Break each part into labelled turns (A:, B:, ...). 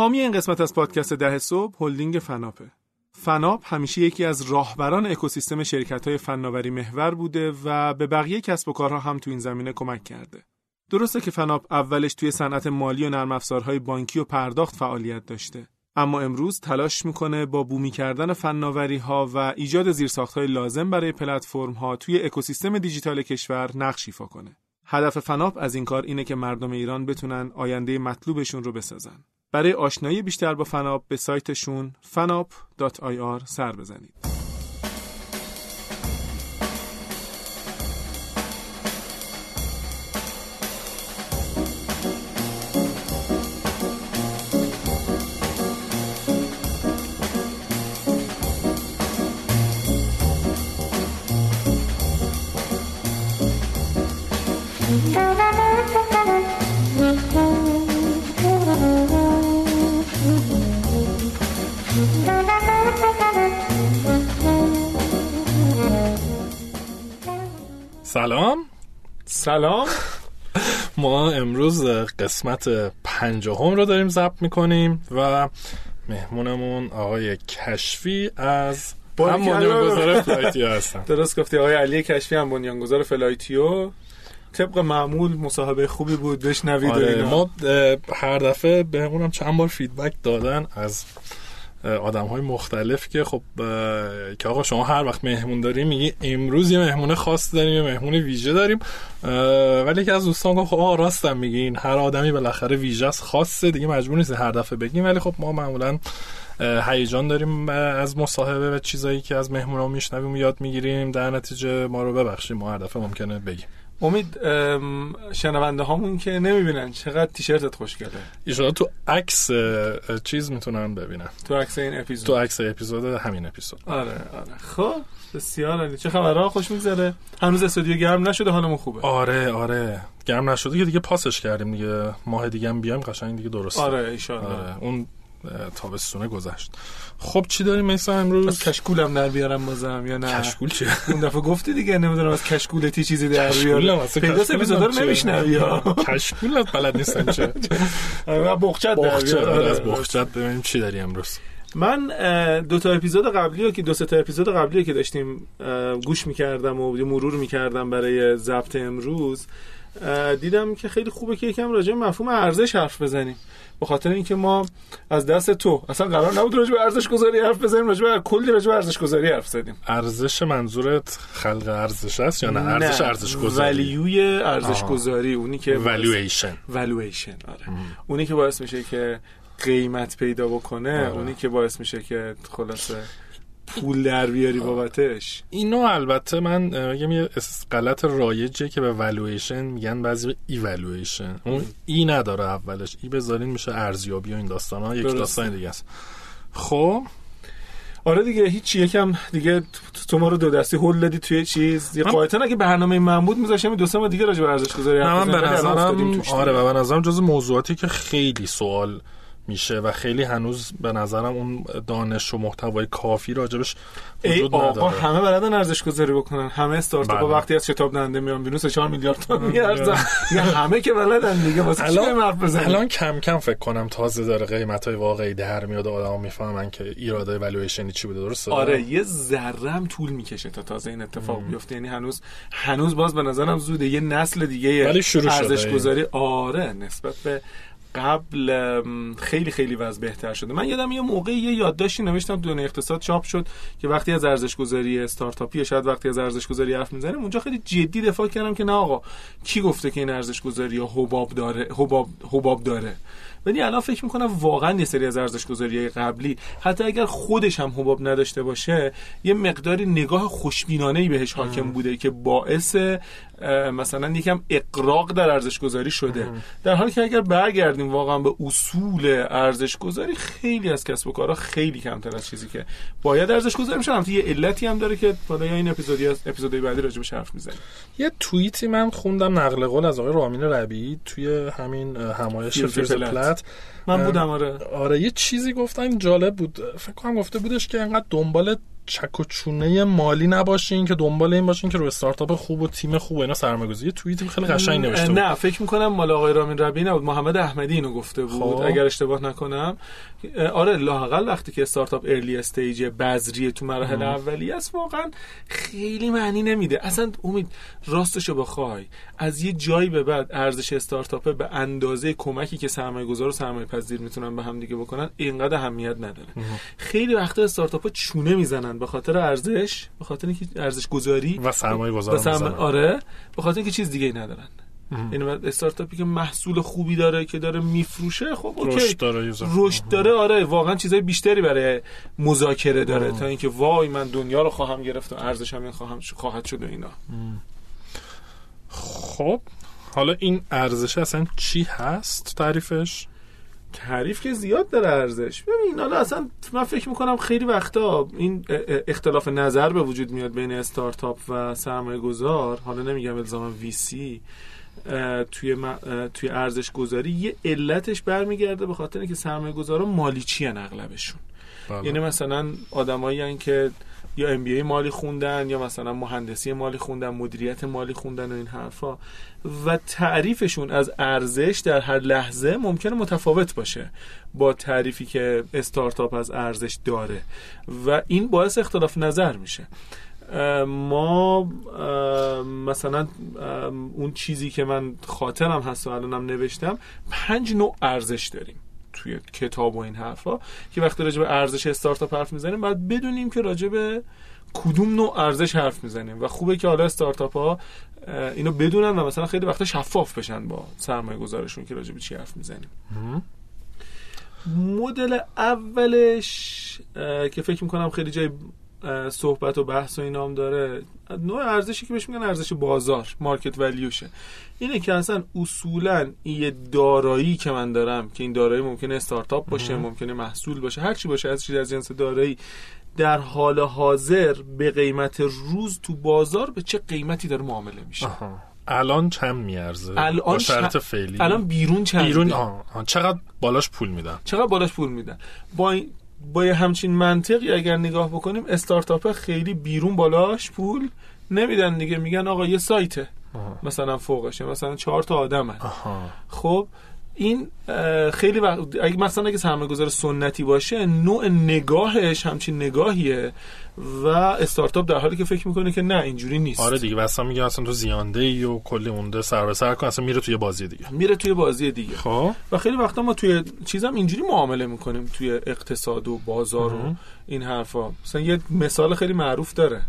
A: حامی این قسمت از پادکست ده صبح هلدینگ فناپه. فناپ همیشه یکی از راهبران اکوسیستم شرکت های فناوری محور بوده و به بقیه کسب و کارها هم تو این زمینه کمک کرده. درسته که فناپ اولش توی صنعت مالی و نرم افزارهای بانکی و پرداخت فعالیت داشته. اما امروز تلاش می‌کنه با بومی کردن فناوری ها و ایجاد زیرساخت های لازم برای پلتفرم ها توی اکوسیستم دیجیتال کشور نقش ایفا کنه. هدف فناپ از این کار اینه که مردم ایران بتونن آینده مطلوبشون رو بسازن. برای آشنایی بیشتر با فناپ به سایتشون fanap.ir سر بزنید.
B: سلام.
A: سلام.
B: ما امروز قسمت پنجاهم رو داریم ضبط می‌کنیم و مهمونمون آقای کشفی از هم بنیانگذار فلایتیو هستن.
A: درست گفتی آقای علی کشفی هم بنیانگذار فلایتیو. طبق معمول مصاحبه خوبی بود بشنوید
B: آره ما هر دفعه بهمونم چند بار feedback دادن از آدم های مختلف که خب که آقا شما هر وقت مهمون داریم میگی امروز یه مهمون خاص داریم یه مهمون ویژه داریم. ولی که از دوستان گفت آقا راستم میگین هر آدمی بالاخره ویژه است خاصه دیگه مجبور نیست هر دفعه بگیم. ولی خب ما معمولا هیجان داریم از مصاحبه و چیزایی که از مهمون میشنویم یاد می‌گیریم. در نتیجه ما رو ببخشیم ما هر دفعه ممکنه بگیم.
A: امید شنونده هامون که نمی‌بینن چقدر تیشرتت خوشگله.
B: ایشالا تو عکس چیز می‌تونن ببینن.
A: تو عکس این اپیزود.
B: تو عکس اپیزود همین اپیزود.
A: آره آره. خب بسیار عالی. چه خبرها خوش میگذره. هنوز استودیو گرم نشده حالمون خوبه.
B: آره آره. گرم نشده. که دیگه پاسش کردیم دیگه. ماه دیگه هم بیایم قشنگ دیگه درسته.
A: آره ان
B: آره. اون تابستونه گذشت. خب چی داریم مثلا امروز؟
A: از کشکولم در بیارم بازم یا نه؟
B: کشکول چیه
A: اون دفعه گفتی دیگه نمی‌دونم از کشکولتی چیزی در بیارم پیداست اپیزودا رو نمیشنوی
B: کشکول بلد نیستم چه؟
A: بخچت در
B: آره، از بخچت ببینیم چی داری امروز.
A: من دو تا اپیزود قبلی رو که دو تا اپیزود قبلی که داشتیم گوش می‌کردم و مرور می‌کردم برای ضبط امروز دیدم که خیلی خوبه که یکم راجع مفهوم ارزش حرف بزنیم. به خاطر اینکه ما از دست تو اصلا قرار نبود راجع به ارزش گذاری حرف بزنیم راجع به کلی راجع به ارزش گذاری حرف زدیم.
B: ارزش منظورت خلق ارزش است یا نه؟ ارزش ارزش گذاری
A: ولیوی ارزش گذاری اونی که
B: والویشن
A: والویشن آره. اونی که باعث میشه که قیمت پیدا بکنه آره. اونی که باعث میشه که خلاصه پول در بیاری بابتش.
B: اینو البته من میگم یه غلط رایجه که به والویشن میگن بعضی به ایوالویشن اون E نداره اولش. E بذارین میشه ارزیابی و این داستان ها یک داستان دیگه است. خب.
A: آره دیگه هیچ یکم دیگه تو ما رو دو دستی هول دادی توی چیز. یه قاعدتا اگه برنامه محمود میذاشم دو سه ما دیگه راجع به ارزش گذاری
B: من به نظرم آره و به نظرم جز موضوعاتی که خیلی سوال میشه و خیلی هنوز به نظرم اون دانش و محتوای کافی راجبش وجود ای آقا
A: همه بلدن ارزش گذاری بکنن. همه استارتاپ بله. وقتی از شتاب دهنده میان بیرون 4 میلیارد تومان میارزن. نه همه که بلدن دیگه. واسه الان
B: الان کم کم فکر کنم تازه داره قیمت های واقعی در میاد و آدما می‌فهمن که ایراده والویشن چی بوده درسته؟
A: آره یه ذره طول می‌کشه تا تازه این اتفاق بیفته. یعنی هنوز هنوز باز به نظرم زوده. یه نسل دیگه ارزش گذاری آره نسبت به قبل خیلی خیلی وضع بهتر شده. من یادم یه موقع یه یادداشتی نوشتم دنیای اقتصاد چاپ شد که وقتی از ارزش گذاری استارتاپی شاید وقتی از ارزش گذاری حرف می‌زنیم اونجا خیلی جدی دفاع کردم که نه آقا کی گفته که این ارزش گذاری ها حباب داره حباب حباب داره؟ ولی الان فکر می‌کنم واقعا یه سری از ارزش گذاری قبلی حتی اگر خودش هم حباب نداشته باشه یه مقداری نگاه خوشبینانه ای بهش حاکم بوده که باعث مثلا یکم اقراق در ارزش گذاری شده در حالی که اگر برگردیم واقعا به اصول ارزش گذاری خیلی از کسب و کارها خیلی کمتر از چیزی که باید ارزش گذاری میشن یه علتی هم داره که حالا این اپیزودی از اپیزودهای بعدی راجبش حرف می‌زنیم.
B: یه توییتی من خوندم نقل قول از آقای رامین ربیعی توی همین همایش فیرز پلت
A: من بودم آره.
B: آره یه چیزی گفتن جالب بود. فکر کنم گفته بودش که انقدر دنبال چک و چونه مالی نباشین که دنبال این باشین که رو استارتاپ خوب و تیم خوب اینا سرمایه‌گذاری. توییت خیلی قشنگ نوشته
A: نه فکر می‌کنم مال آقای رامین ربی نبود. محمد احمدی اینو گفته بود خب. اگر اشتباه نکنم. آره لاقل وقتی که استارتاپ ارلی استیج بذریه تو مراحل اولیه است واقعا خیلی معنی نمیده. اصلا امید راستشو بخوای. از یه جایی به بعد ارزش استارتاپ به اندازه کمکی که سرمایه گذار و سرمایه پذیر می‌تونن به هم دیگه بکنن اینقدر اهمیت نداره. خیلی وقتا استارتاپ چونه می‌زنن به خاطر ارزش به خاطر اینکه ارزش گذاری
B: و سرمایه گذار
A: سرمایه آره به خاطر اینکه چیز دیگه ای ندارن. یعنی استارتاپی که محصول خوبی داره که داره میفروشه خب اوکی.
B: رشد داره
A: رشد داره آره. واقعا چیزای بیشتری برای مذاکره داره تا اینکه وای من دنیا رو خواهم گرفت و ارزش هم خواهم خواهد شد و اینا.
B: خب حالا این ارزش اصلا چی هست تعریفش؟
A: تعریف که زیاد داره ارزش. ببین حالا اصلا من فکر می‌کنم خیلی وقتا این اختلاف نظر به وجود میاد بین استارتاپ و سرمایه گذار حالا نمیگم الزاما وی سی توی توی ارزش گذاری یه علتش برمیگرده به خاطر اینکه سرمایه گذارا مالیچی اغلبشون؟ بله. یعنی مثلا آدمایی که یا ام بی مالی خوندن یا مثلا مهندسی مالی خوندن مدیریت مالی خوندن و این حرفا. و تعریفشون از ارزش در هر لحظه ممکنه متفاوت باشه با تعریفی که استارتاپ از ارزش داره. و این باعث اختلاف نظر میشه. ما مثلا اون چیزی که من خاطرم هست و الانم نوشتم پنج نوع ارزش داریم. توی کتاب و این حرفا که وقتی راجع به ارزش استارتاپ حرف می‌زنیم باید بدونیم که راجع به کدوم نوع ارزش حرف می‌زنیم. و خوبه که حالا استارتاپ ها اینو بدونن و مثلا خیلی وقتا شفاف بشن با سرمایه گذارشون که راجع به چی حرف می‌زنیم. مدل اولش که فکر می‌کنم خیلی جای صحبت و بحث و اینام داره. نوع ارزشی که بهش میگن ارزش بازار مارکت ولیوشه اینه که اصلا اصولا یه دارایی که من دارم که این دارایی ممکنه استارتاپ باشه ممکنه محصول باشه هر چی باشه از چیز از جنس دارایی در حال حاضر به قیمت روز تو بازار به چه قیمتی داره معامله میشه؟
B: الان چند میارزه؟ الان شرط فعلی.
A: الان بیرون چند
B: بیرون آه. آه. چقدر بالاش پول میدن؟
A: چقدر بالاش پول میدن؟ با این با یه همچین منطقی اگر نگاه بکنیم استارتاپ خیلی بیرون بالاش پول نمیدن دیگه. میگن آقا یه سایته. مثلا فوقشه مثلا چهار تا آدم خب این خیلی وقت اگه مثلا اگه سرمایه گذار سنتی باشه نوع نگاهش همچین نگاهیه. و استارتاپ در حالی که فکر می‌کنه که نه اینجوری نیست.
B: آره دیگه اصلا میگه اصلا تو زیانده ای و کلی اونده سر به سر کن اصلا میره توی بازی دیگه.
A: میره توی بازی دیگه. خب. و خیلی وقتا ما توی چیزام اینجوری معامله می‌کنیم توی اقتصاد و بازار و این حرفا. مثلا یه مثال خیلی معروف داره.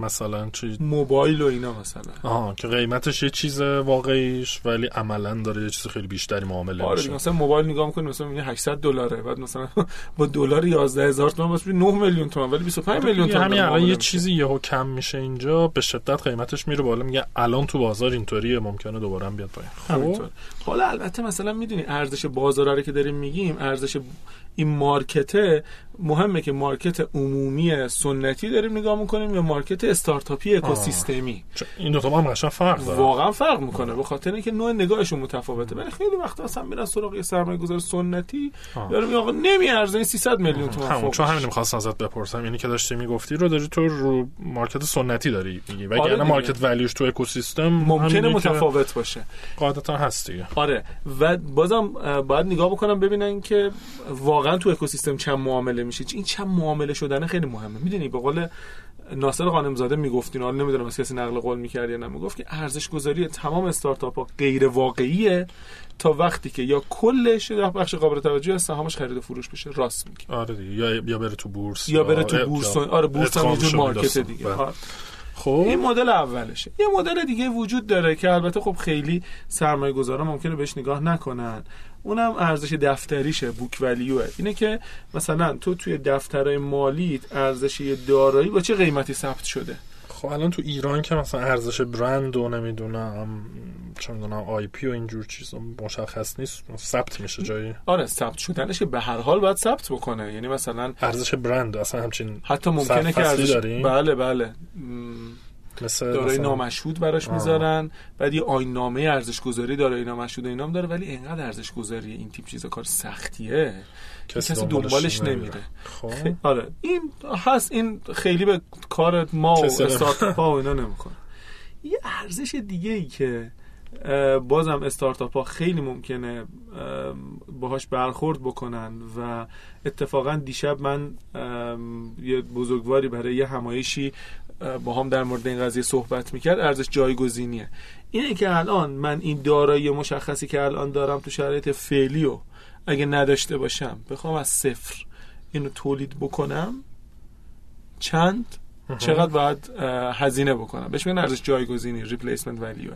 B: مثلا چی
A: موبایل و اینا مثلا.
B: آها که قیمتش یه چیز واقعیش ولی عملا داره یه چیز خیلی بیشتری معامله
A: آره
B: میشه.
A: مثلا موبایل نگاه می‌کنی مثلا میگه 800 دلاره بعد مثلا با دلار 11000 تومان واسه 9 میلیون تومان ولی 25 آره میلیون تومان
B: همین الان یه چیزی یهو کم میشه اینجا به شدت قیمتش میره بالا میگه الان تو بازار اینطوریه ممکنه دوباره هم بیاد
A: پایین. خب؟ حالا البته مثلا می‌دونی ارزش بازار رو که داریم میگیم ارزش این مارکته مهمه که مارکت عمومی سنتی داریم نگاه می‌کنیم یا مارکت استارتاپی اکوسیستمی؟
B: این دو تا هم قشنگ فرق داره
A: واقعا فرق می‌کنه به خاطر اینکه نوع نگاهشون متفاوته. ولی خیلی وقتا اصلا میرن سراغ سرمایه گذار سنتی یارو میگه آقا نمیارزه این 300 میلیون تومان
B: همون چون همین می‌خواستم ازت بپرسم. یعنی که داشتی می‌گفتی رو داری تو رو مارکت سنتی داری میگی. وگرنه آره مارکت ولیوش تو اکوسیستم
A: ممکنه متفاوت باشه.
B: قاعدتا هست دیگه.
A: آره. و بازم باید نگاه بکنم ببینن که واقعا تو اکوسیستم چند معامله میشه. این چند معامله شدن خیلی مهمه. می‌دونی به قول ناصر قانمزاده می‌گفتین حالا نمی‌دونم از کسی نقل قول می‌کرد یا نه. می‌گفت که ارزش گذاری تمام استارتاپ ها غیر واقعیه تا وقتی که یا کلش یا بخش قابل توجه از سهامش خرید و فروش بشه. راست میگه
B: آره یا یا بره تو بورس
A: یا بره تو بورس آره بورس هم یه مارکت دیگه. بله. خب؟ این مدل اولشه. یه مدل دیگه وجود داره که البته خب خیلی سرمایه گذارا ممکنه بهش نگاه نکنن. اونم ارزش دفتریشه بوک ولیوه اینه که مثلا تو توی دفترهای مالیت ارزش دارایی با چه قیمتی ثبت شده؟
B: خب الان تو ایران که مثلا ارزش برند و نمی‌دونم چه می‌دونم آی پی و اینجور چیز مشخص نیست ثبت میشه جایی.
A: آره ثبت شدنش به هر حال باید ثبت بکنه. یعنی مثلا
B: ارزش برند اصلا همچین
A: حتی ممکنه که ارزش؟ بله بله. دارای نامشهود براش می‌ذارن. بعد یه آینامه ارزش گذاری دارای نامشهود اینام داره ولی اینقدر ارزش گذاری این تیپ چیزا کار سختیه. کسی, کسی دنبالش نمیره. خب. آره. این هست این خیلی به کار ما و استارتاپ ها و اینا نمی‌کنه. یه ارزش دیگه ای که بازم استارتاپ ها خیلی ممکنه باهاش برخورد بکنن و اتفاقا دیشب من یه بزرگواری برای یه همایشی با هم در مورد این قضیه صحبت می‌کرد ارزش جایگزینیه. اینه که الان من این دارایی مشخصی که الان دارم تو شرایط فعلی و اگه نداشته باشم بخوام از صفر اینو تولید بکنم چند؟ چقدر باید هزینه بکنم؟ بهش میگن ارزش جایگزینی ریپلیسمنت ولیو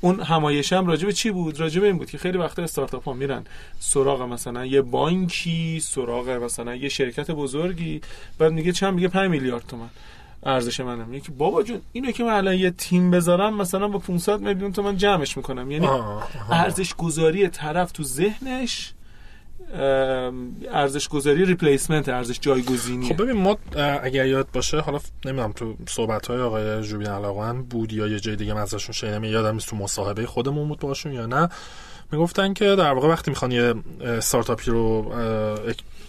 A: اون همایشم راجع به چی بود؟ راجع به این بود که خیلی وقتا استارتاپ ها میرن سراغ مثلا یه بانکی سراغ مثلا یه شرکت بزرگی بعد میگه چند؟ میگه 5 میلیارد تومن ارزش منم میگه که بابا جون اینو که من الان یه تیم بذارم مثلا با 500 میلیون تومن جمعش می‌کنم. یعنی ارزش گذاری طرف تو ذهنش ارزش گذاری ریپلیسمنت ارزش جایگزینی
B: خب ببین ما اگر یاد باشه حالا نمی‌دونم تو صحبت های آقای جوبین علاقان بود یا یه جای دیگه من ازشون شنیدم یادم نیست تو مصاحبه خودمون بود باشون یا نه می‌گفتن که در واقع وقتی می‌خوان یه استارتاپی رو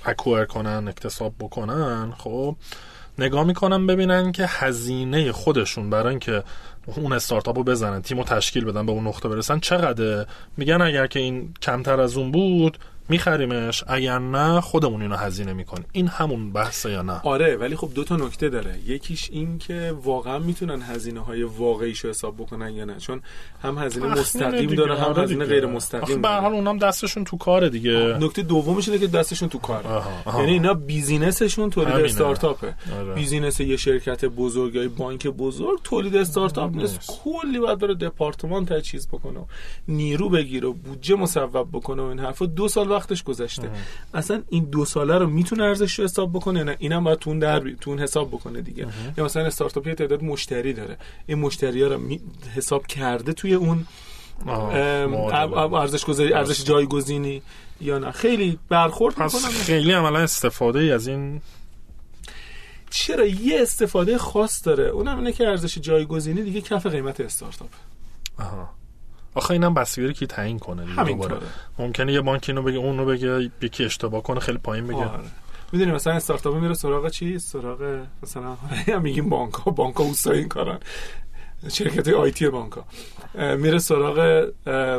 B: اکوئر کنن اکتساب بکنن خب نگاه می‌کنن ببینن که هزینه خودشون برای اینکه اون استارتاپ رو بزنن تیم رو تشکیل بدن به اون نقطه برسن چقدر میگن اگر که این کمتر از اون بود میخریمش؟ اگر نه خودمون اینو هزینه می‌کنیم. این همون بحثه یا نه؟
A: آره ولی خب دو تا نکته داره. یکیش این که واقعا می‌تونن هزینه های واقعیشو حساب بکنن یا نه. چون هم هزینه مستقیم داره هم آره هزینه غیر مستقیم
B: به حال اونام دستشون تو کاره دیگه.
A: نکته دومش اینه که دستشون تو کاره. یعنی اینا business شون تولید استارتاپه. آره. business یه شرکت بزرگ یا بانک بزرگ تولید استارتاپ نیست. کلی باید بره دپارتمان تجهیز بکنه نیرو بگیره بودجه مصوب بکنه و این حرفا. دو سال وقتش گذشته. اصلا این دو ساله رو می‌تونه ارزش رو حساب بکنه؟ نه اینم باید تون در تون حساب بکنه دیگه. یا مثلا استارتاپ یه تعداد مشتری داره. این مشتری ها رو حساب کرده توی اون ارزش گذاری ارزش جایگزینی یا نه. خیلی برخورد
B: می‌کنم. خیلی عملا استفاده ای از این
A: چرا؟ یه استفاده خاص داره. اونم اینه که ارزش جایگزینی دیگه کف قیمت استارتاپ.
B: آها. آخه اینم بسیاری که تعیین کنه
A: همینطوره
B: ممکنه یه بانک اینو بگه اونو بگه یکی اشتباه کنه خیلی پایین بگه. آره.
A: می‌دونی مثلا استارتاپ میره سراغ چی؟ سراغ مثلا میگیم بانک ها بانک ها این کارن. شرکت آیتی بانک ها میره سراغ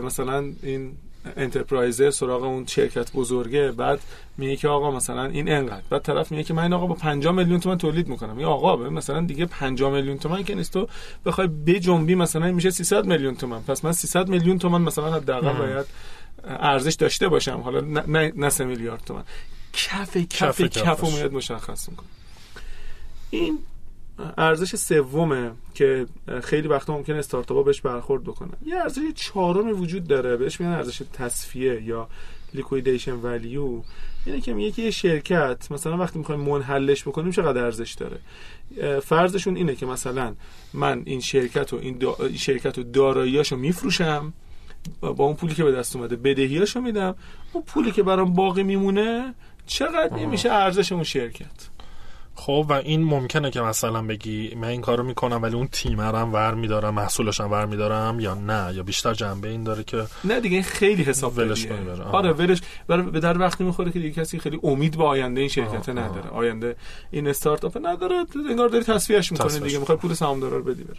A: مثلا این انترپرایزه سراغ اون شرکت بزرگه بعد میگه که آقا مثلا این انقدر. بعد طرف میگه که من این آقا با 5 میلیون تومان تولید می‌کنم. یا آقا مثلا دیگه 5 میلیون تومان که نیست. تو بخوای بجنبی مثلا میشه 300 میلیون تومان. پس من 300 میلیون تومان مثلا حداقل باید ارزش داشته باشم. حالا نه نه 3 میلیارد تومان. کف کف کف میاد مشخص می‌کنه. این ارزش سومه که خیلی وقتا ممکنه استارتاپ‌ها بهش برخورد بکنن یه ارزش چهارمی وجود داره بهش میگن ارزش تصفیه یا لیکویدیشن ولیو یعنی که میگه که یه شرکت مثلا وقتی می‌خوایم منحلش بکنیم چقدر ارزش داره؟ فرضشون اینه که مثلا من این شرکت و این, دا... شرکت و داراییاشو میفروشم با اون پولی که به دست اومده بدهیاشو میدم. اون پولی که برام باقی میمونه چقدر این میشه ارزش اون شرکت؟
B: خب و این ممکنه که مثلا بگی من این کارو می‌کنم ولی اون تیمرم ور میدارم محصولشم ور میدارم یا نه یا بیشتر جنبه این داره که
A: نه دیگه خیلی حساب
B: ولش
A: آره ولش. به در وقتی می‌خوره که دیگه کسی خیلی امید به آینده این شرکت نداره. آینده این استارتاپ نداره انگار داری تصفیهش می‌کنه دیگه. می‌خواد پول سهامدارا رو بدی بره.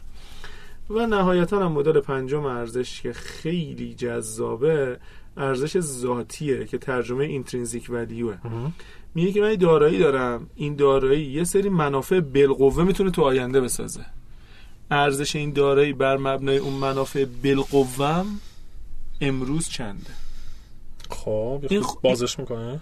A: و نهایتا هم مدل پنجم ارزش که خیلی جذابه ارزش ذاتیه که ترجمه اینترینزیک ولیوه میگه که من دارایی دارم. این دارایی یه سری منافع بالقوه می‌تونه تو آینده بسازه. ارزش این دارایی بر مبنای اون منافع بالقوه امروز چنده؟
B: خب بازش می‌کنه.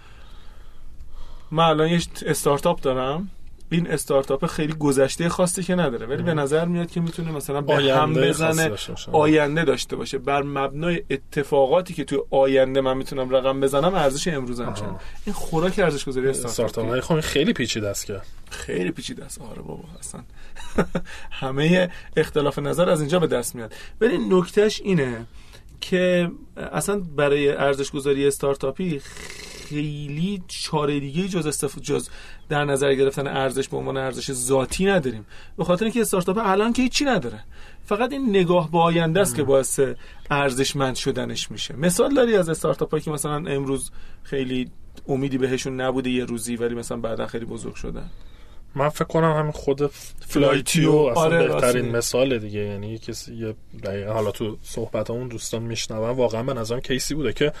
A: من الان یه استارتاپ دارم. این استارتاپ خیلی گذشته خاصی که نداره ولی به نظر میاد که می‌تونه مثلا به هم بزنه آینده داشته باشه. بر مبنای اتفاقاتی که توی آینده من می‌تونم رقم بزنم ارزش امروزم چند؟ این خوراک ارزش گذاری
B: استارتاپ خب خیلی پیچیده است که.
A: خیلی پیچیده است. آره بابا اصلا. همه اختلاف نظر از اینجا به دست میاد. ولی نکتهش اینه که اصلا برای ارزش گذاری استارتاپی خیلی چاره دیگه جز استف... جز در نظر گرفتن ارزش به عنوان ارزش ذاتی نداریم. به خاطر اینکه استارتاپ الان که هیچی نداره. فقط این نگاه به آینده است که باعث ارزشمند شدنش میشه. مثال داری از استارتاپ که مثلا امروز خیلی امیدی بهشون نبوده یه روزی ولی مثلا بعدا خیلی بزرگ شدن.
B: من فکر کنم همین خود فلایتیو اصلا آره بهترین مثال دیگه. یعنی کسی یه حالا تو صحبت اون دوستان میشنون. واقعا به نظرم case ی بوده که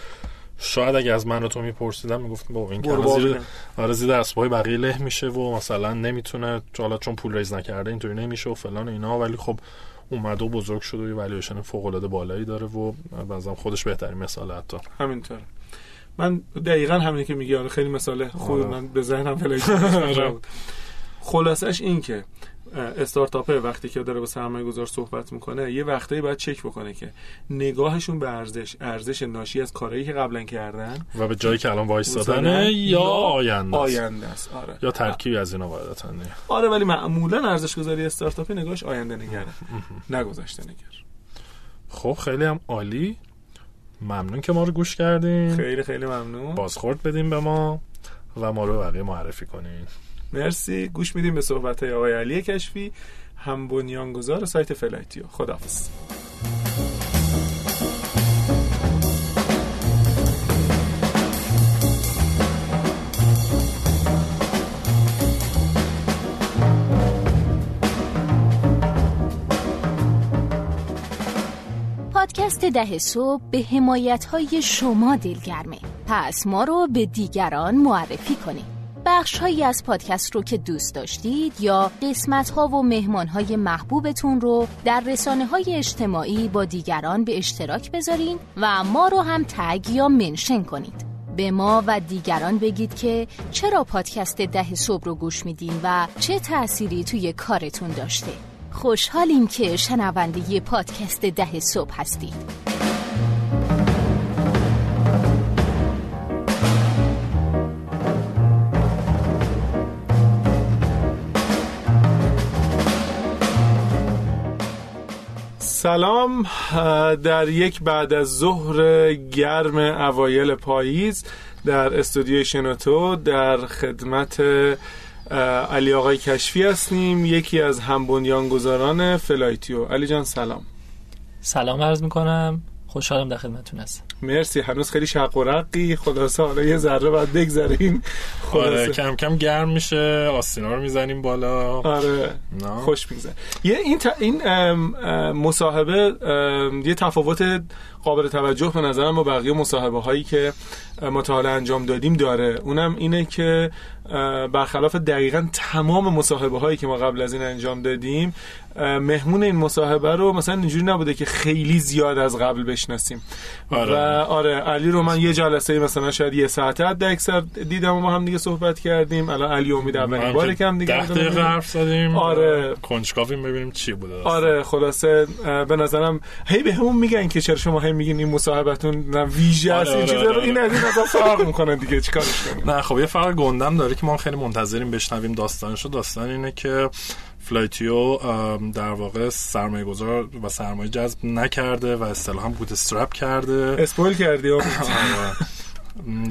B: شاید اگه از من و تو میپرسیدم می‌گفتم با این که زیر آره زیر اسبای بقیه له میشه و مثلا نمی‌تونه حالا چون پول raise نکرده اینطوری نمیشه و فلان اینا. ولی خب اومد و بزرگ شد و یه والویشن فوق العاده بالایی داره و بعضا خودش بهترین مثال حتی.
A: همینطور من دقیقا همینی که میگی. آره خیلی مثال خوب آره. من به ذهنم فلایت خلاصش این که استارتاپه وقتی که داره با سرمایه گذار صحبت می‌کنه یه وقتایی باید چک بکنه که نگاهشون به ارزش ارزش ناشی از کارهایی که قبلا کردن
B: و به جایی که الان وایستادنه یا آینده
A: آینده است آره.
B: یا ترکیبی از اینا باید
A: آره ولی معمولا ارزش گذاری استارتاپی نگاهش آینده نگره نگذشته نگر
B: خب خیلی هم عالی. ممنون که ما رو گوش کردین.
A: خیلی خیلی ممنون.
B: بازخورد بدیم به ما و ما رو بقیه معرفی کنین.
A: مرسی. گوش میدیم به صحبت های آقای علی کشفی. هم بنیانگذار سایت فلایتیو خداحافظ.
C: پادکست ده صبح به حمایت های شما دلگرمه. پس ما رو به دیگران معرفی کنید. بخش هایی از پادکست رو که دوست داشتید یا قسمت ها و مهمان های محبوبتون رو در رسانه های اجتماعی با دیگران به اشتراک بذارین و ما رو هم تگ یا منشن کنید. به ما و دیگران بگید که چرا پادکست ده صبح رو گوش میدین و چه تأثیری توی کارتون داشته. خوشحالیم که شنونده پادکست ده صبح هستید.
A: سلام در یک بعد از ظهر گرم اوایل پاییز در استودیوی شنوتو در خدمت علی آقای کشفی هستیم یکی از هم بنیانگذاران فلایتیو. علی جان سلام.
D: سلام عرض می‌کنم. خوشحالم در خدمتتون هستم.
A: مرسی. هنوز خیلی شق و رقی خلاصه حالا یه ذره بعد بگذاریم
B: آره کم کم گرم میشه. آستینا رو می‌زنیم بالا.
A: آره. خوش میگذره. یه این این مصاحبه یه تفاوت قابل توجه به نظرم با بقیه مصاحبه هایی که ما انجام دادیم داره. اونم اینه که برخلاف دقیقا تمام مصاحبه هایی که ما قبل از این انجام دادیم مهمون این مصاحبه رو مثلا اینجوری نبوده که خیلی زیاد از قبل بشناسیم. آره. و آره علی رو من یه جلسه مثلا شاید یه ساعته حد اکثر دیدم و ما هم دیگه صحبت کردیم. الان علی امید اولین بار کم دیگه
B: ده دقیقه حرف زدیم.
A: آره.
B: کنجکاویم ببینیم چی بوده.
A: آره خلاصه به نظرم هی به همون میگن که چرا شما هی میگین این مصاحبتون ویژه است آره، این آره، چیزا رو این از این فرق می‌کنه دیگه چیکارش کنیم؟
B: نه خب یه فرق گنده هم داره که ما خیلی منتظریم بشنویم داستانشو داستان اینه که فلایتیو در واقع سرمایه گذار و سرمایه جذب نکرده و اصطلاحا bootstrap کرده
A: spoil کردی آره.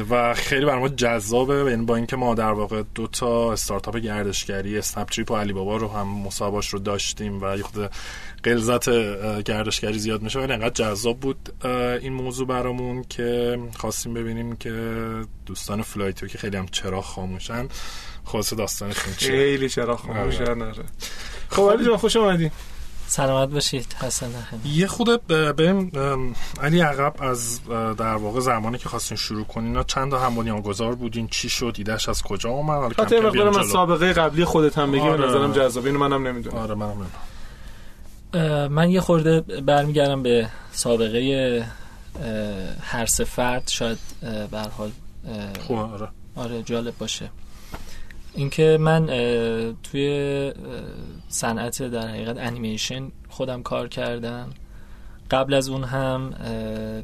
B: و خیلی برای ما جذابه یعنی با اینکه ما در واقع دو تا استارتاپ گردشگری اسنپ تریپ و علی بابا رو هم مصاحبهش رو داشتیم و یه خورده غلظت گردشگری زیاد میشه ولی انقدر جذاب بود این موضوع برامون که خواستیم ببینیم که دوستان فلایتیو که خیلی هم چراغ خاموشن خلاصه داستانشون چیه؟
A: خیلی چراغ خاموشن آره. آره. خب علی جان خوش اومدی.
D: سلامت باشید. حسن
B: یه خورده بریم علی عقب از در واقع زمانی که خواستین شروع کنین چند تا هم بنیانگذار بودین؟ چی شد؟ ایدهش از کجا اومد؟
A: حتی مقدار از سابقه قبلی خودت هم بگی آره. به نظرم جذابه. اینو منم نمی‌دونم.
B: آره منم
D: من یه خورده برمیگردم به سابقه هر سه فرد. شاید به حال
B: خوب آره.
D: آره جالب باشه. اینکه من توی صنعت در حقیقت انیمیشن خودم کار کردم. قبل از اون هم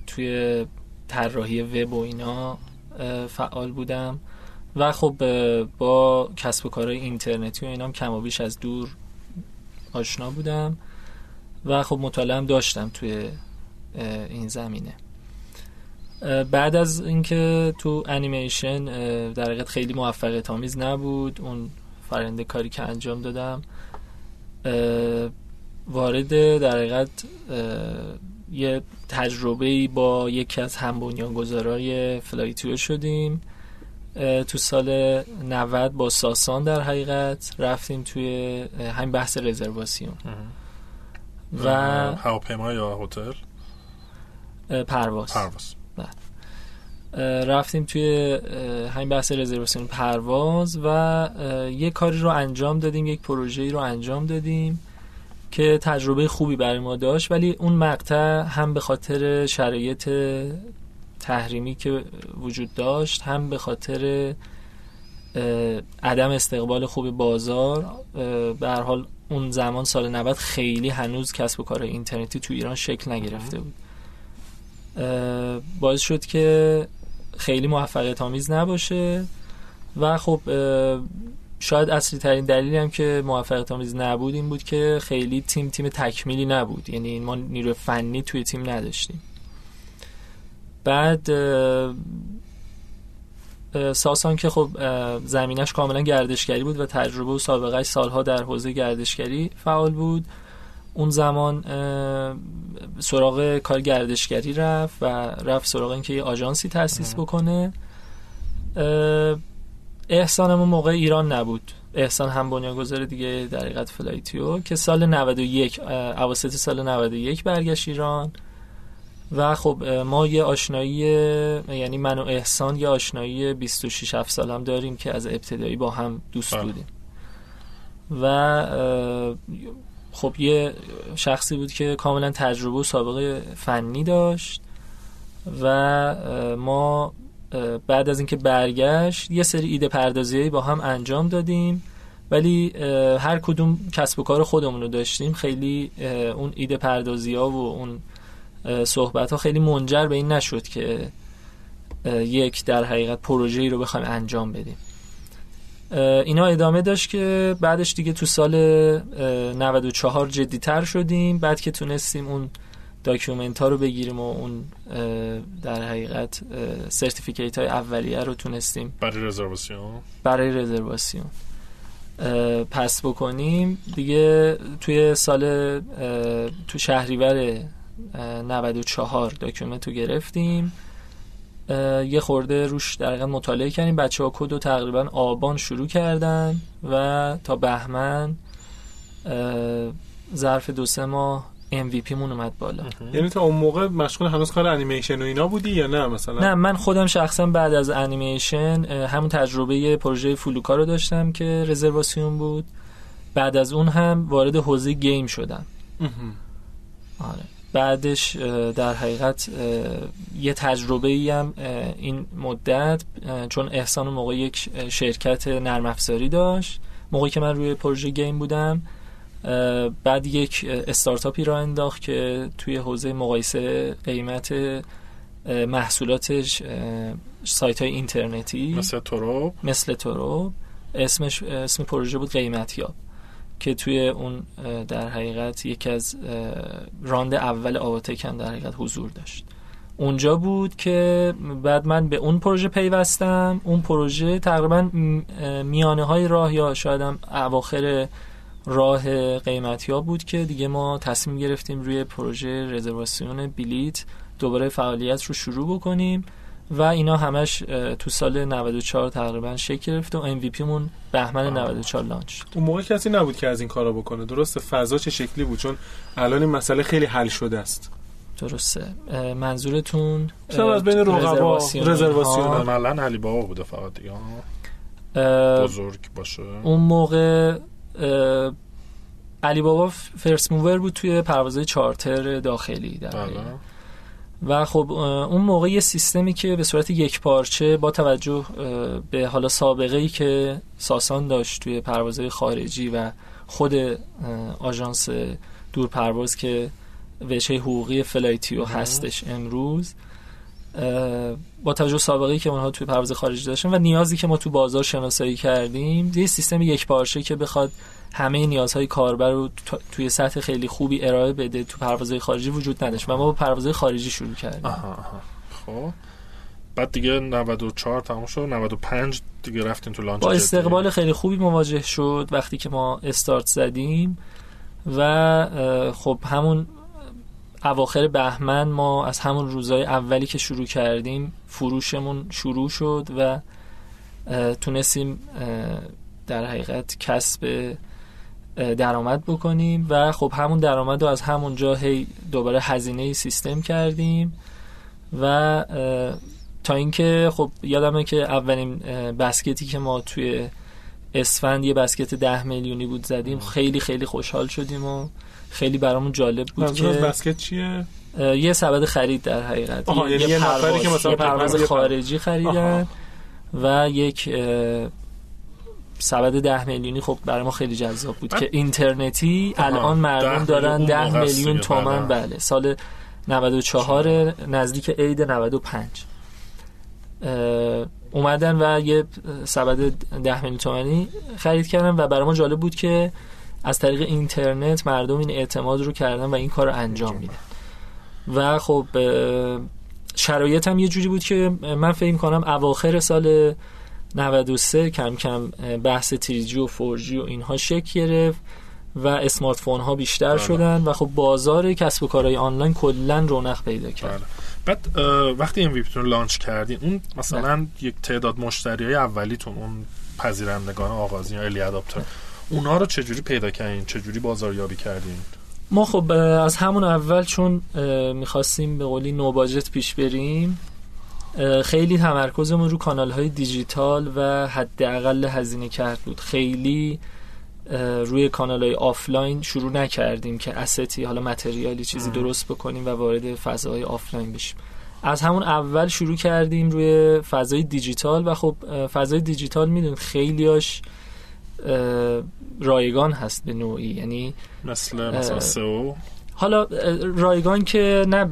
D: توی طراحی وب و اینا فعال بودم. و خب با کسب و کارهای اینترنتی و اینام کم و بیش از دور آشنا بودم. و خب مطالعه داشتم توی این زمینه. بعد از اینکه تو انیمیشن در حقیقت خیلی موفقیت آمیز نبود. اون فرنده کاری که انجام دادم وارد در حقیقت یه تجربه با یکی از هم بنیانگذارای فلایتیو شدیم. تو سال 90 با ساسان در حقیقت رفتیم توی همین بحث رزرواسیون.
B: و هواپیما یا هتل؟
D: پرواز.
B: پرواز.
D: رفتیم توی همین بحث رزرواسیون پرواز و یه کاری رو انجام دادیم یک پروژه رو انجام دادیم که تجربه خوبی برای ما داشت ولی اون مقطع هم به خاطر شرایط تحریمی که وجود داشت هم به خاطر عدم استقبال خوب بازار به حال اون زمان سال 90 خیلی هنوز کسب و کار اینترنتی تو ایران شکل نگرفته بود. باعث شد که خیلی موفقیت آمیز نباشه و خب شاید اصلی ترین دلیلی هم که موفقیت آمیز نبود این بود که خیلی تیم تیم تکمیلی نبود. یعنی ما نیروی فنی توی تیم نداشتیم. بعد ساسان که خب زمینش کاملا گردشگری بود و تجربه و سابقه سالها در حوزه گردشگری فعال بود. اون زمان سراغ کار گردشگری رفت و رفت سراغ اینکه یه آژانسی تأسیس بکنه. احسان موقع ایران نبود. احسان هم بنیانگذار دیگه در حقیقت فلایتیو که سال 91 اواسط سال 91 برگشت ایران. و خب ما یه آشنایی یعنی من و احسان یه آشنایی 26 7 سالم داریم که از ابتدایی با هم دوست. بودیم. و خب یه شخصی بود که کاملا تجربه و سابقه فنی داشت و ما بعد از اینکه برگشت یه سری ایده پردازی با هم انجام دادیم ولی هر کدوم کسب و کار خودمون رو داشتیم. خیلی اون ایده پردازی ها و اون صحبت ها خیلی منجر به این نشد که یک در حقیقت پروژه‌ای رو بخوایم انجام بدیم. اینا ادامه داشت که بعدش دیگه تو سال 94 جدیتر شدیم. بعد که تونستیم اون document ها رو بگیریم و اون در حقیقت certificate های اولیه رو تونستیم
B: برای رزرواسیون؟
D: برای رزرواسیون. pass بکنیم. دیگه توی سال تو شهریور 94 document رو گرفتیم. یه خورده روش در مطالعه کردیم. بچه ها کد تقریبا آبان شروع کردن و تا بهمن ظرف دو سه ماه MVP مون اومد بالا.
A: یعنی تا اون موقع مشغول هنوز کار انیمیشن و اینا بودی یا نه مثلا؟
D: نه من خودم شخصا بعد از انیمیشن همون تجربه پروژه فولوکا رو داشتم که رزرواسیون بود. بعد از اون هم وارد حوزه گیم شدم. آره. بعدش در حقیقت یه تجربه ای هم این مدت چون احسان موقع یک شرکت نرم افزاری داشت موقعی که من روی پروژه گیم بودم بعد یک استارتاپی را انداخت که توی حوزه مقایسه قیمت محصولاتش سایت های اینترنتی
B: مثل تورو
D: مثل تورو اسمش اسم پروژه بود قیمت یاب که توی اون در حقیقت یکی از راند اول آواتکن در حقیقت حضور داشت. اونجا بود که بعد من به اون پروژه پیوستم. اون پروژه تقریبا میانه های راه یا شاید هم اواخر راه قیمتی ها بود که دیگه ما تصمیم گرفتیم روی پروژه رزرواسیون بلیت دوباره فعالیت رو شروع بکنیم. و اینا همش تو سال 94 تقریبا شکل گرفت و MVP مون بهمن 94 لانچ شد.
A: اون موقع کسی نبود که از این کارا بکنه. درسته فضا چه شکلی بود؟ چون الان این مسئله خیلی حل شده است.
D: درسته. منظورتون
A: مثلا از بین رقبا رزرواسیون
B: عملا علی بابا بوده فقط دیگه. بزرگ باشه.
D: اون موقع علی بابا first mover بود توی پروازهای چارتر داخلی در بله. و خب اون موقع یه سیستمی که به صورت یک پارچه با توجه به حالا سابقه ای که ساسان داشت توی پروازهای خارجی و خود آژانس دور پرواز که وجه حقوقی فلایتیو هستش امروز با توجه سابقه که اونها توی پرواز خارجی داشتن و نیازی که ما تو بازار شناسایی کردیم یه سیستم یک پارچه که بخواد همه نیازهای کاربر رو توی سطح خیلی خوبی ارائه بده تو پروازهای خارجی وجود نداشت. و ما با پروازهای خارجی شروع کردیم. آها آها.
B: خب. بعد دیگه 94 تموم شد. 95 دیگه رفتیم تو لانچ
D: با استقبال خیلی خوبی مواجه شد وقتی که ما استارت زدیم. و خب همون اواخر بهمن ما از همون روزهای اولی که شروع کردیم فروشمون شروع شد و تونستیم در حقیقت کسب درآمد بکنیم و خب همون درآمد رو از همونجا هی دوباره هزینه سیستم کردیم و تا اینکه خب یادمه که اولین بسکتی که ما توی اسفند یه بسکت ده میلیونی بود زدیم خیلی خیلی خوشحال شدیم و خیلی برامون جالب بود که
A: بسکت چیه؟
D: یه سبد خرید در حقیقت. یه, یه پرواز, که مثلا پرواز خارجی خریدن و یک سبد ده میلیونی خب برای ما خیلی جذاب بود که اینترنتی الان مردم دارن ده میلیون تومن بله. سال 94 نزدیک عید 95 اومدن و یه سبد ده میلیون تومنی خرید کردن و برای ما جالب بود که از طریق اینترنت مردم این اعتماد رو کردن و این کار رو انجام میدن. و خب شرایط هم یه جوری بود که من فکر کنم اواخر سال 93 کم کم بحث 3G و 4G و اینها شکل گرفت و smartphone ها بیشتر بله. شدن و خب بازار کسب و کارهای آنلاین کلا رونق پیدا کرد بله.
B: بعد وقتی این MVPتون launch کردین اون مثلا بله. یک تعداد مشتری های اولیتون اون پذیرندگان آغازین یا early adopter اونا رو چجوری پیدا کردین چجوری بازاریابی کردین
D: ما خب از همون اول چون می‌خواستیم به قولی no budget پیش بریم خیلی تمرکزمون رو کانال های دیجیتال و حداقل هزینه کرد بود. خیلی روی کانال های آفلاین شروع نکردیم که استند حالا materialی چیزی درست بکنیم و وارد فضای آفلاین بشیم. از همون اول شروع کردیم روی فضای دیجیتال و خب فضای دیجیتال می‌دونید خیلیاش رایگان هست به نوعی. یعنی
B: مثل مثلا SEO
D: حالا رایگان که نه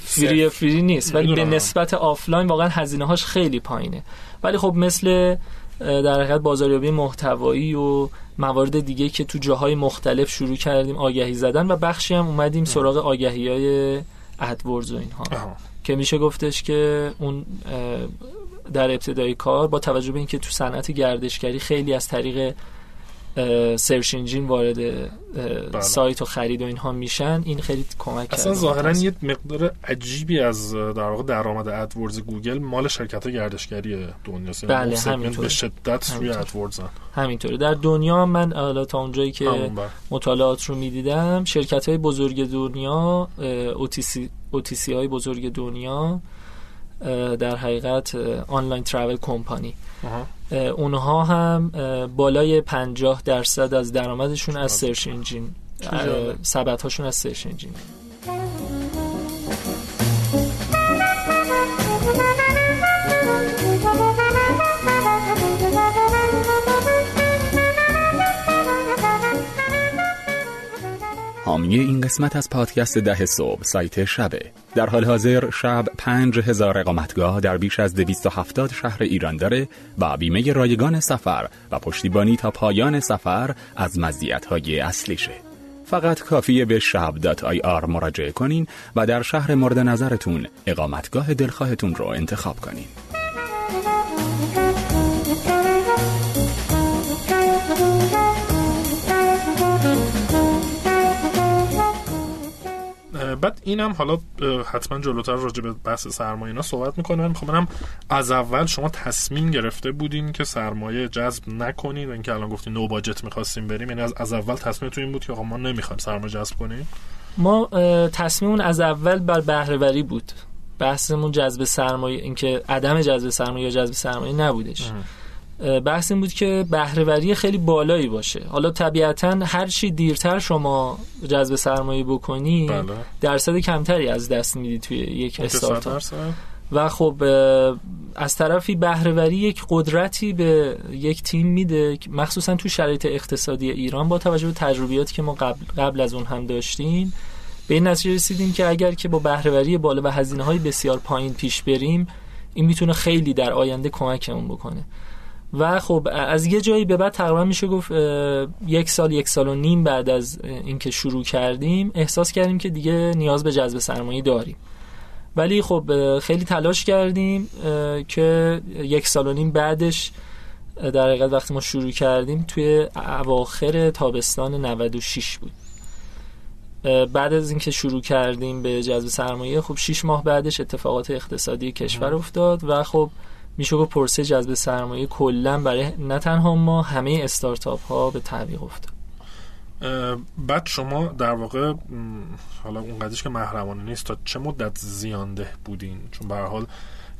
D: free free نیست ولی به نسبت آفلاین واقعا هزینه هاش خیلی پایینه. ولی خب مثل در حقیقت بازاریابی محتوایی و موارد دیگه که تو جاهای مختلف شروع کردیم آگهی زدن و بخشی هم اومدیم سراغ آگهی های AdWords و اینها. که میشه گفتش که اون در ابتدای کار با توجه به اینکه تو صنعت گردشگری خیلی از طریق search engine وارد بله. سایت و خرید و اینها میشن این خیلی کمک
B: اصلا ظاهرا یه مقدار عجیبی از در واقع درآمد AdWords گوگل مال شرکت گردشگری دنیا.
D: بله همینطور
B: به شدت روی AdWords
D: همینطوره. در دنیا من حالا تا اونجایی که بله. مطالعات رو می‌دیدم شرکت های بزرگ دنیا OTC, OTC های بزرگ دنیا در حقیقت online travel company اونها هم بالای 50 درصد از درآمدشون از search engine سبد هاشون از search engine
E: حامی این قسمت از پادکست ده صبح سایت شبه. در حال حاضر شب پنج هزار اقامتگاه در بیش از هفتاد شهر ایران داره و بیمه رایگان سفر و پشتیبانی تا پایان سفر از های اصلیشه. فقط کافیه به شب dot ir مراجعه کنین و در شهر مورد نظرتون اقامتگاه دلخواهتون رو انتخاب کنین.
B: بعد اینم حالا حتما جلوتر راجع به بحث سرمایه اینا صحبت می‌کنم می‌خوام منم از اول شما تصمیم گرفته بودین که سرمایه جذب نکنین و اینکه الان گفتین نو باجت می‌خواستیم بریم. یعنی از, از اول تصمیمتون این بود که آقا ما نمی‌خوایم سرمایه جذب کنیم.
D: ما تصمیمون از اول بر بهرهوری بود. بحثمون جذب سرمایه اینکه عدم جذب سرمایه یا جذب سرمایه نبودش. بحث این بود که بهرهوری خیلی بالایی باشه. حالا طبیعتا هر چی دیرتر شما جذب سرمایه بکنی بله. درصد کمتری از دست میدی توی یک استارتاپ. و خب از طرفی بهرهوری یک قدرتی به یک تیم میده مخصوصا تو شرایط اقتصادی ایران با توجه به تجربیاتی که ما قبل, قبل از اون هم داشتیم به این نتیجه رسیدیم که اگر که با بهرهوری بالا و هزینه های بسیار پایین پیش بریم این می‌تونه خیلی در آینده کمکمون بکنه. و خب از یه جایی به بعد تقریبا میشه گفت یک سال یک سال و نیم بعد از اینکه شروع کردیم احساس کردیم که دیگه نیاز به جذب سرمایه داریم. ولی خب خیلی تلاش کردیم که یک سال و نیم بعدش در حقیقت وقتی ما شروع کردیم توی اواخر تابستان 96 بود. بعد از اینکه شروع کردیم به جذب سرمایه خب 6 ماه بعدش اتفاقات اقتصادی کشور افتاد و خب میشه گفت پرسه جذب سرمایه کلا برای نه تنها ما همه استارتاپ ها به تعویق افتاد.
B: بعد شما در واقع حالا اونقدرش که محرمانه نیست تا چه مدت زیانده بودین؟ چون به حال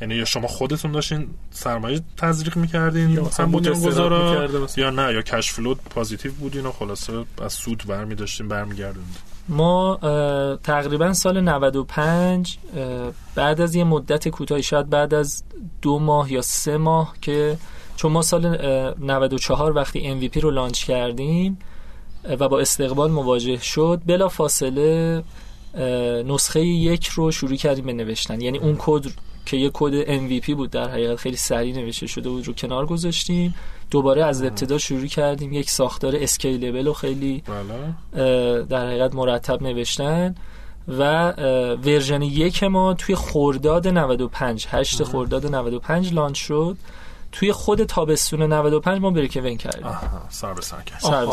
B: یعنی یا شما خودتون داشتین سرمایه تزریق می‌کردین یا مثلا بنیانگذارا یا نه یا cash flow positive بودین و خلاصه از سود برمی داشتین برمیگردوند
D: ما تقریبا سال 95 بعد از یه مدت کوتاهی شاید بعد از دو ماه یا سه ماه که چون ما سال 94 وقتی MVP رو لانچ کردیم و با استقبال مواجه شد بلافاصله نسخه یک رو شروع کردیم به نوشتن. یعنی اون کد که یه کد MVP بود در حقیقت خیلی سریع نوشته شده بود رو کنار گذاشتیم. دوباره از ابتدا شروع کردیم. یک ساختار scalable و خیلی بله. در حقیقت مرتب نوشتن و version یک ما توی خورداد 95 8 خورداد 95 لانچ شد. توی خود تابستون 95 ما بریک ون کردیم.
B: سر به سر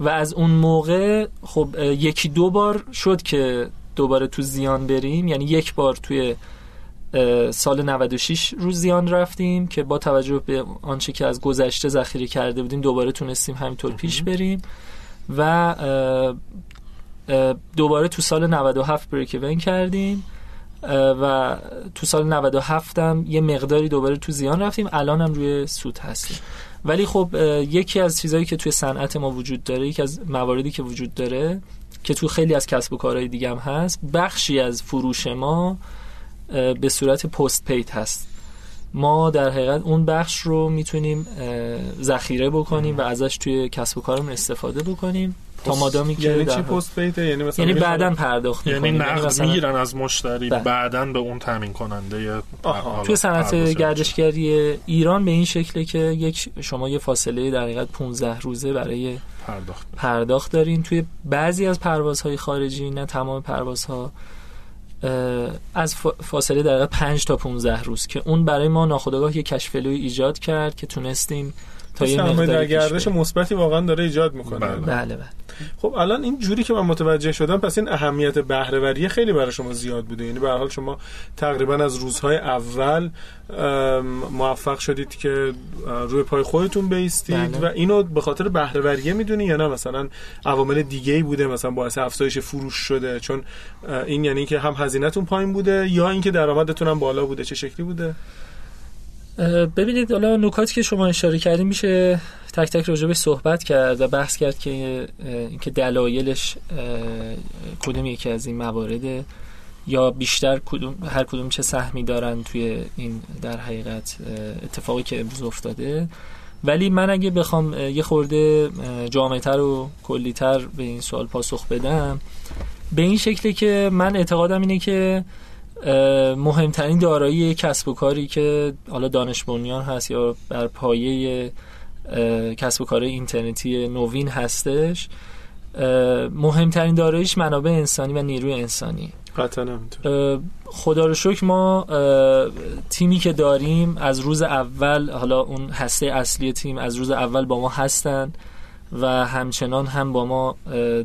D: و از اون موقع خب یکی دو بار شد که دوباره تو زیان بریم. یعنی یک بار توی سال 96 رو زیان رفتیم که با توجه به آنچه که از گذشته ذخیره کرده بودیم دوباره تونستیم همینطور پیش بریم و دوباره تو سال 97 بریک ون کردیم و تو سال 97 هم یه مقداری دوباره تو زیان رفتیم. الان هم روی سود هستیم. ولی خب یکی از چیزهایی که توی صنعت ما وجود داره یکی از مواردی که وجود داره که تو خیلی از کسب و کارهای دیگه هم هست بخشی از فروش ما به صورت پست پیت هست. ما در حقیقت اون بخش رو می‌تونیم ذخیره بکنیم و ازش توی کسب و کارمون استفاده بکنیم تا مادامی که
A: یعنی چی پست پیت یعنی مثلا
D: یعنی بعدا پرداخت
B: یعنی نقد یعنی می‌گیرن از مشتری بله. بعدا به اون تامین کننده
D: توی صنعت گردشگری ایران به این شکله که یک شما یه فاصله در حقیقت 15 روزه برای
B: پرداخت.
D: پرداخت دارین. توی بعضی از پروازهای خارجی نه تمام پروازها از فاصله دقیقه 5 تا 15 روز که اون برای ما ناخودآگاه یه کشفلوی ایجاد کرد که تونستیم
A: تا یه در گردش مثبتی واقعا داره ایجاد می‌کنه.
D: بله. بله, بله.
A: خب الان این جوری که من متوجه شدم پس این اهمیت بهرهوری خیلی برای شما زیاد بوده. یعنی به حال شما تقریبا از روزهای اول موفق شدید که روی پای خودتون بیستید بله. و اینو به خاطر بهرهوریه می‌دونی. یا نه مثلا عوامل دیگه ای بوده مثلا باعث افزایش فروش شده. چون این یعنی که هم هزینهتون پایین بوده یا اینکه درآمدتون هم بالا بوده چه شکلی بوده؟
D: ببینید حالا نکاتی که شما اشاره کردیم میشه تک تک راجبش صحبت کرد و بحث کرد که اینکه دلایلش کدوم یکی از این موارد یا بیشتر کدوم هر کدوم چه سهمی دارن توی این در حقیقت اتفاقی که امروز افتاده. ولی من اگه بخوام یه خورده جامعتر و کلیتر به این سوال پاسخ بدم به این شکلی که من اعتقادم اینه که مهمترین دارایی کسب و کاری که حالا دانش بنیان هست یا بر پایه کسب و کار اینترنتی نوین هستش مهمترین داراییش منابع انسانی و نیروی انسانی. خدا رو شکر ما تیمی که داریم از روز اول حالا اون هسته اصلی تیم از روز اول با ما هستن. و همچنان هم با ما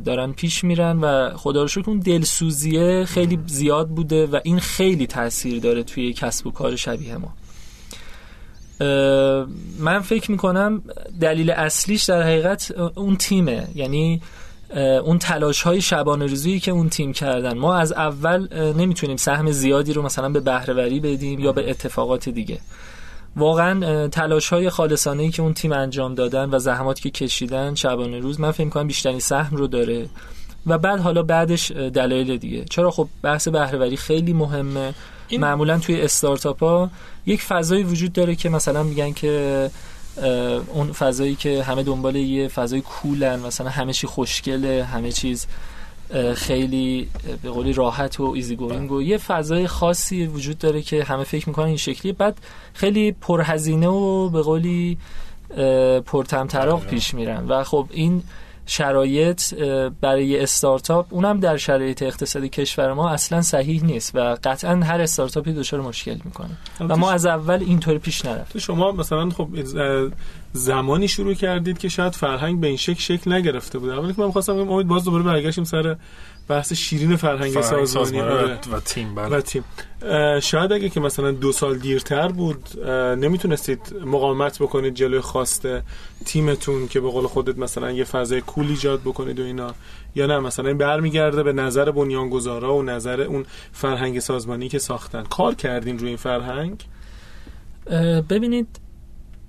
D: دارن پیش میرن و خدا رو شکر دلسوزیه خیلی زیاد بوده و این خیلی تاثیر داره توی کسب و کار شبیه ما. من فکر می‌کنم دلیل اصلیش در حقیقت اون تیمه. یعنی اون تلاش های شبانه روزی که اون تیم کردن. ما از اول نمی‌تونیم سهم زیادی رو مثلا به بهرهوری بدیم یا به اتفاقات دیگه. واقعا تلاش های خالصانه ای که اون تیم انجام دادن و زحماتی که کشیدن شبانه روز من فکر کنم بیشترین سهم رو داره. و بعد حالا بعدش دلایل دیگه. چرا؟ خب بحث بهرهوری خیلی مهمه. این... معمولا توی استارتاپ ها یک فضایی وجود داره که مثلا میگن که اون فضایی که همه دنبال یه فضای کولن مثلا همه چی خوشگله همه چیز خیلی به قولی راحت و ایزی گوینگ و یه فضای خاصی وجود داره که همه فکر می‌کنن این شکلی بعد خیلی پرهزینه و به قولی پرتمطراق پیش میرن. و خب این شرایط برای استارتاپ اونم در شرایط اقتصادی کشور ما اصلا صحیح نیست و قطعا هر استارتاپی دچار مشکل می‌کنه. و ما از اول اینطوری پیش نرفت
A: شما مثلا خب زمانی شروع کردید که شاید فرهنگ به این شکل شکل نگرفته بود. اولی که من خواستم امید باز دوباره برگشتیم سر بحث شیرین فرهنگ, سازمانی
B: آره. و تیم بله.
A: و تیم. شاید اگه که مثلا دو سال دیرتر بود نمی‌تونستید مقاومت بکنید جلوی خواسته تیمتون که به قول خودت مثلا یه فضای کول ایجاد بکنید و اینا. یا نه مثلا این برمیگرده به نظر بنیانگذارا و نظر اون فرهنگ سازمانی که ساختن. کار کردین روی این فرهنگ؟
D: ببینید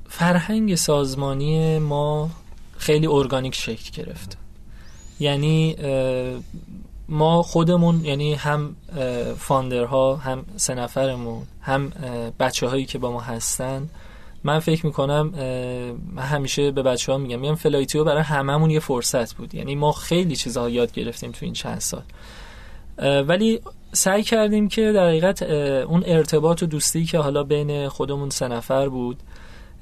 D: فرهنگ سازمانی ما خیلی ارگانیک شکل گرفت. یعنی ما خودمون یعنی هم فاندرها هم سه نفرمون هم بچه هایی که با ما هستن من فکر می‌کنم من همیشه به بچه ها میگم میگم فلایتیو برای هممون یه فرصت بود. یعنی ما خیلی چیزها یاد گرفتیم تو این چند سال. ولی سعی کردیم که در حقیقت اون ارتباط و دوستی که حالا بین خودمون سه نفر بود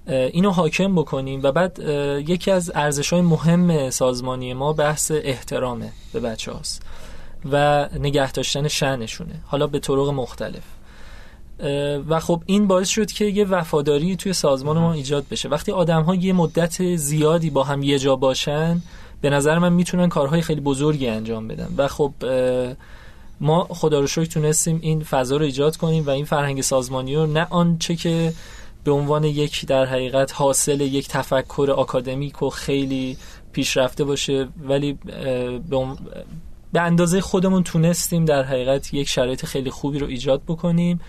D: اینو حاکم بکنیم و بعد یکی از ارزش های مهم سازمانی ما بحث احترامه به بچه هاست و نگه داشتن شأنشونه حالا به طرق مختلف. و خب این باعث شد که یه وفاداری توی سازمان ما ایجاد بشه. وقتی آدم ها یه مدت زیادی با هم یه جا باشن به نظر من می‌تونن کارهای خیلی بزرگی انجام بدن. و خب ما خدا رو شکر تونستیم این فضا رو ایجاد کنیم و این فرهنگ سازمانی رو نه آنچه که به عنوان یک در حقیقت حاصل یک تفکر آکادمیک و خیلی پیشرفته باشه ولی به اندازه خودمون تونستیم در حقیقت یک شرایط خیلی خوبی رو ایجاد بکنیم.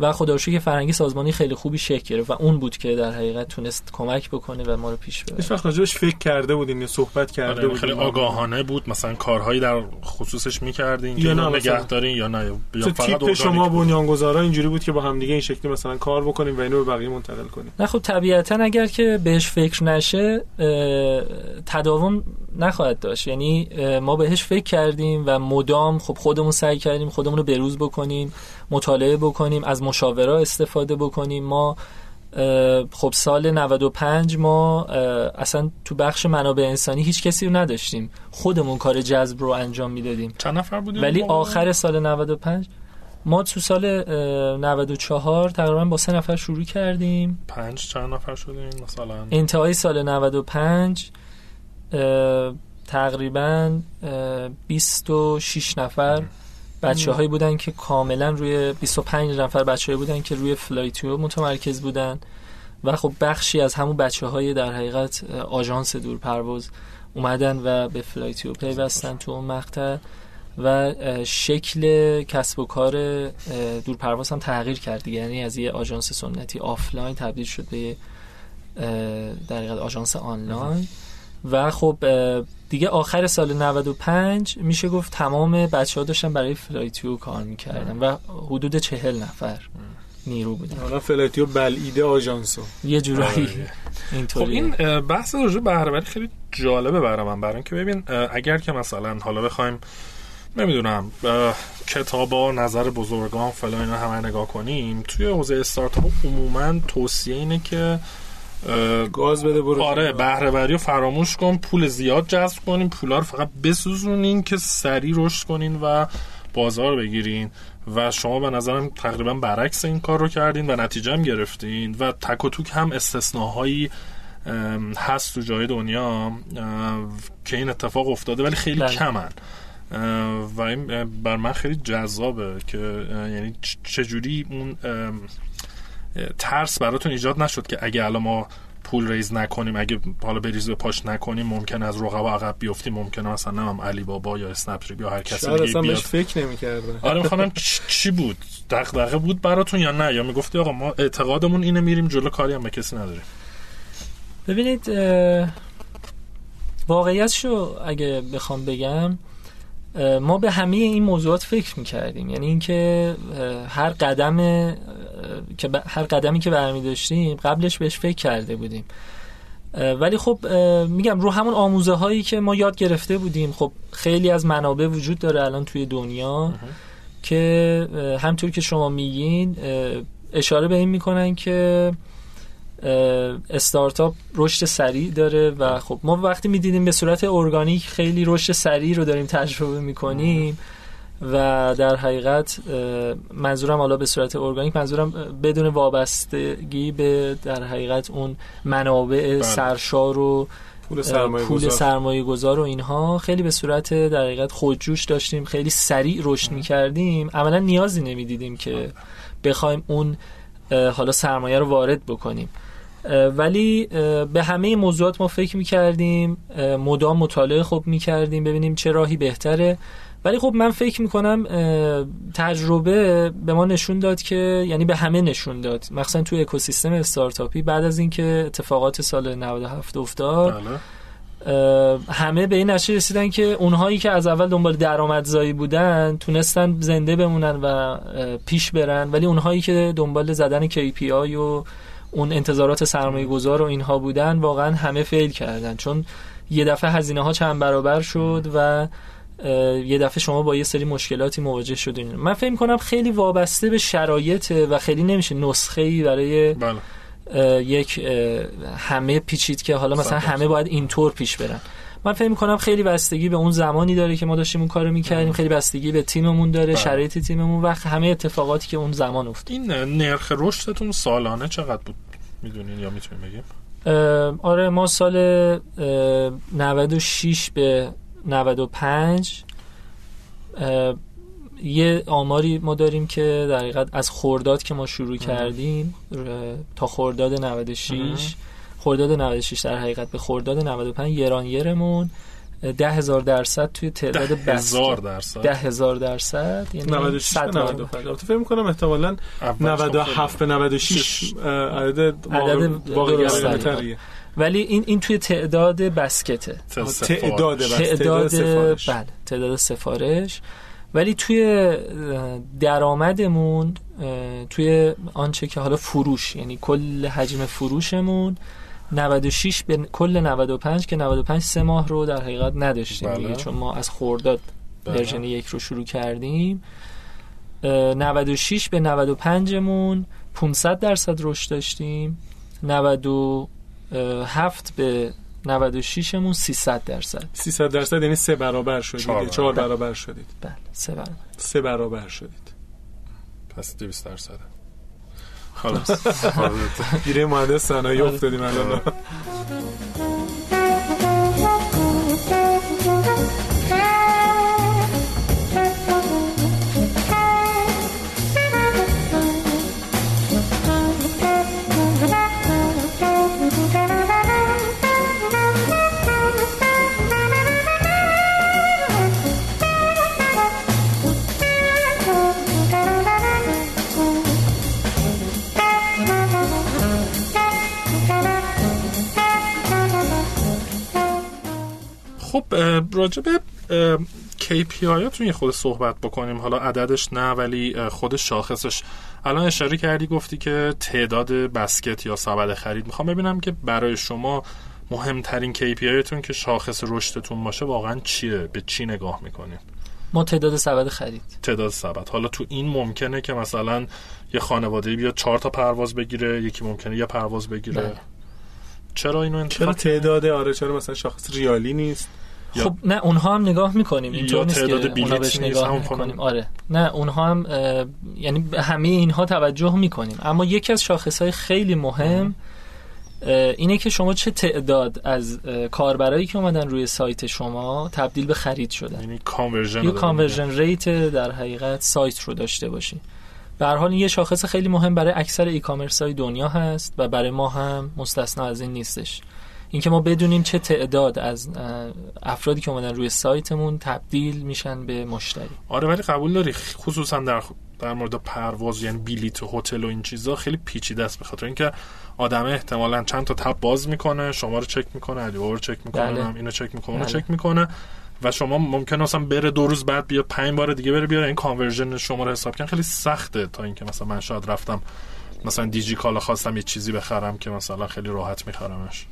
D: و خدا که فرنگی سازمانی خیلی خوبی شکل گرفت و اون بود که در حقیقت تونست کمک بکنه و ما رو پیش ببره.
A: هیچ وقت راجعش فکر کرده بودین یا صحبت کرده
B: آره خیلی آگاهانه بود. مثلا کارهایی در خصوصش می‌کردین یا نه نگهدارین یا نه. یا
A: فقط تیپ شما بنیانگذارا اینجوری بود که با هم دیگه این شکلی مثلا کار بکنیم و اینو به بقیه منتقل کنیم.
D: نه خب طبیعتا اگر که بهش فکر نشه تداوم نخواهد داشت. یعنی ما بهش فکر کردیم و مدام خب خودمون سعی کردیم خودمون رو بروز بکنیم. مطالعه بکنیم از مشاوره استفاده بکنیم. ما خب سال 95 ما اصلا تو بخش منابع انسانی هیچ کسی رو نداشتیم. خودمون کار جذب رو انجام می‌دادیم.
B: چند نفر بودیم؟
D: ولی آخر سال 95 ما تو سال 94 تقریبا با سه نفر شروع کردیم.
B: پنج چند نفر شدیم؟ مثلا.
D: انتهای سال 95 تقریبا 26 نفر. بچه هایی بودن که کاملا روی 25 نفر بچه بودن که روی فلایتیو متمرکز بودن. و خب بخشی از همون بچه های در حقیقت آژانس دور پرواز اومدن و به فلایتیو پیوستن تو اون مقطع. و شکل کسب و کار دور پرواز هم تغییر کرد یعنی از یه آژانس سنتی آفلاین تبدیل شد به در حقیقت آژانس آنلاین. و خب دیگه آخر سال 95 میشه گفت تمام بچه ها داشتن برای فلایتیو کار می‌کردن و حدود چهل نفر نیرو بودن.
A: حالا فلایتیو بلعیده آژانسو.
D: یه جورایی آره. اینطوری
B: خب این بحث راجع بهره‌وری خیلی جالبه برای من. برای که ببین اگر که مثلا حالا بخوایم نمی‌دونم کتابا نظر بزرگان فلان اینا همه نگاه کنیم توی حوزه استارتاپ عموما توصیه اینه که
A: گاز بده برو
B: آره بهره و فراموش کن پول زیاد جذب کنین پولا رو فقط بسوزونین که سریع رشد کنین و بازار بگیرین. و شما به نظرم تقریبا برعکس این کار رو کردین و نتیجه هم گرفتین. و تک و توک هم استثناهایی هست تو جای دنیا که این اتفاق افتاده ولی خیلی بله. کمن. و این بر من خیلی جذابه که یعنی چجوری اون ترس براتون ایجاد نشد که اگه الان ما پول ریز نکنیم اگه حالا بریز به پاش نکنیم ممکن از رقبا عقب بیفتیم ممکنه مثلا نمام علی بابا یا اسنپ یا هر کسی دیگه
A: اصلا بیاد. فکر نمی‌کرده
B: آره می‌خوام چی بود؟ دغدغه بود براتون یا نه؟ یا می‌گفتی آقا ما اعتقادمون اینه میریم جلو کاری هم به کسی نداریم.
D: ببینید واقعیتشو اگه بخوام بگم ما به همه این موضوعات فکر می‌کردیم. یعنی اینکه هر قدم که هر قدمی که برمی داشتیم قبلش بهش فکر کرده بودیم. ولی خب میگم رو همون آموزه هایی که ما یاد گرفته بودیم. خب خیلی از منابع وجود داره الان توی دنیا که همطور که شما میگین اشاره به این می‌کنن که استارتاپ رشد سریع داره و خب ما وقتی می‌دیدیم به صورت ارگانیک خیلی رشد سریع رو داریم تجربه می‌کنیم و در حقیقت منظورم حالا به صورت ارگانیک منظورم بدون وابستگی به در حقیقت اون منابع بله. سرشار و پول سرمایه, پول سرمایه گذار و اینها خیلی به صورت در حقیقت خودجوش داشتیم خیلی سریع رشد می‌کردیم. عملا نیازی نمی‌دیدیم که بخوایم اون حالا سرمایه رو وارد بکنیم. ولی به همه موضوعات ما فکر می‌کردیم مدام مطالعه خوب می‌کردیم ببینیم چه راهی بهتره. ولی خب من فکر می‌کنم تجربه به ما نشون داد که یعنی به همه نشون داد. مخصوصا تو اکوسیستم استارتاپی. بعد از اینکه اتفاقات سال 97 افتاد بله. همه به این نتیجه رسیدن که اونهایی که از اول دنبال درآمدزایی بودن تونستن زنده بمونن و پیش برن. ولی اونهایی که دنبال زدن KPI و اون انتظارات سرمایه گذار و اینها بودن واقعا همه فیل کردن. چون یه دفعه هزینه ها چند برابر شد و یه دفعه شما با یه سری مشکلاتی مواجه شدین. من فکر کنم خیلی وابسته به شرایط و خیلی نمیشه نسخه ای برای بله. یک همه پیچید که حالا مثلا همه باید اینطور پیش برن. من فکر کنم خیلی بستگی به اون زمانی داره که ما داشتیم اون کارو می‌کردیم. خیلی بستگی به تیممون داره بله. شرایط تیممون و همه اتفاقاتی که اون زمان افتاد.
B: این نرخ رشدتون سالانه چقدر بود می‌دونین یا می‌تونیم بگیم؟
D: آره ما سال 96 به 95 یه آماری ما داریم که در حقیقت از خورداد که ما شروع کردیم تا خورداد 96 خورداد 96 در حقیقت به خورداد 95 یران یرمون ده هزار درصد توی تعداد
B: ده هزار درصد.
D: ده هزار درصد
A: یعنی 96 به 95 البته فکر می‌کنم احتمالاً 97 به 96 عدد
D: واقعی ولی این این توی تعداد بسکته.
A: تعداد بس.
D: تعداد سفارش. بله تعداد سفارش. ولی توی درآمدمون توی آنچه که حالا فروش یعنی کل حجم فروشمون 96 به کل 95 که 95 سه ماه رو در حقیقت نداشتیم بله. چون ما از خورداد بله. ورژن یک رو شروع کردیم. 96 به 95 مون 500 درصد رشد داشتیم. 97 به 96 مون 300 درصد.
A: 300 درصد یعنی سه برابر شدید. چهار برابر. شدید.
D: بله سه برابر.
A: سه برابر شدید.
B: پس 200 درصد
A: خلاص. گیره مهندس صنایع افتادیم الان.
B: خب راجب KPI هاتون یه خود صحبت بکنیم. حالا عددش نه ولی خود شاخصش. الان اشاره کردی گفتی که تعداد بسکت یا سبد خرید. می‌خوام ببینم که برای شما مهمترین KPI هاتون که شاخص رشدتون باشه واقعا چیه؟ به چی نگاه می‌کنیم
D: ما تعداد سبد خرید.
B: تعداد سبد. حالا تو این ممکنه که مثلا یه خانواده بیاد چهار تا پرواز بگیره یکی ممکنه یه پرواز بگیره. بله. چرا اینو
A: انتخاب چرا تعداد؟ آره چرا مثلا شاخص ریالی نیست؟
D: خب نه اونها هم نگاه می‌کنیم اینطور نیست که
B: اونا بهش نگاه
D: می‌کنیم. آره. نه اونها هم یعنی همه اینها توجه می‌کنیم. اما یکی از شاخص های خیلی مهم اینه که شما چه تعداد از کاربرایی که اومدن روی سایت شما تبدیل به خرید شدن.
B: یعنی conversion
D: یه conversion rate در حقیقت سایت رو داشته باشی. به هر حال یه شاخص خیلی مهم برای اکثر e-commerce های دنیا هست و برای ما هم مستثنا از این نیستش. اینکه ما بدونیم چه تعداد از افرادی که اومدن روی سایتمون تبدیل میشن به مشتری
B: آره ولی قبول داری خصوصا در در مورد پرواز یعنی بلیت هتل و این چیزا خیلی پیچیده است بخاطر اینکه آدم احتمالا چند تا تب باز می‌کنه شما رو چک می‌کنه علی رو چک می‌کنه بله. اینو چک می‌کنه اونو بله. چک می‌کنه و شما ممکن اصلا بره دو روز بعد بیا پنج بار دیگه بره بیاره این کانورژن شما رو حساب کن خیلی سخته تا اینکه مثلا من شاید رفتم مثلا دیجی کالا خواستم یه چیزی بخرم که مثلا خیلی راحت میخرمش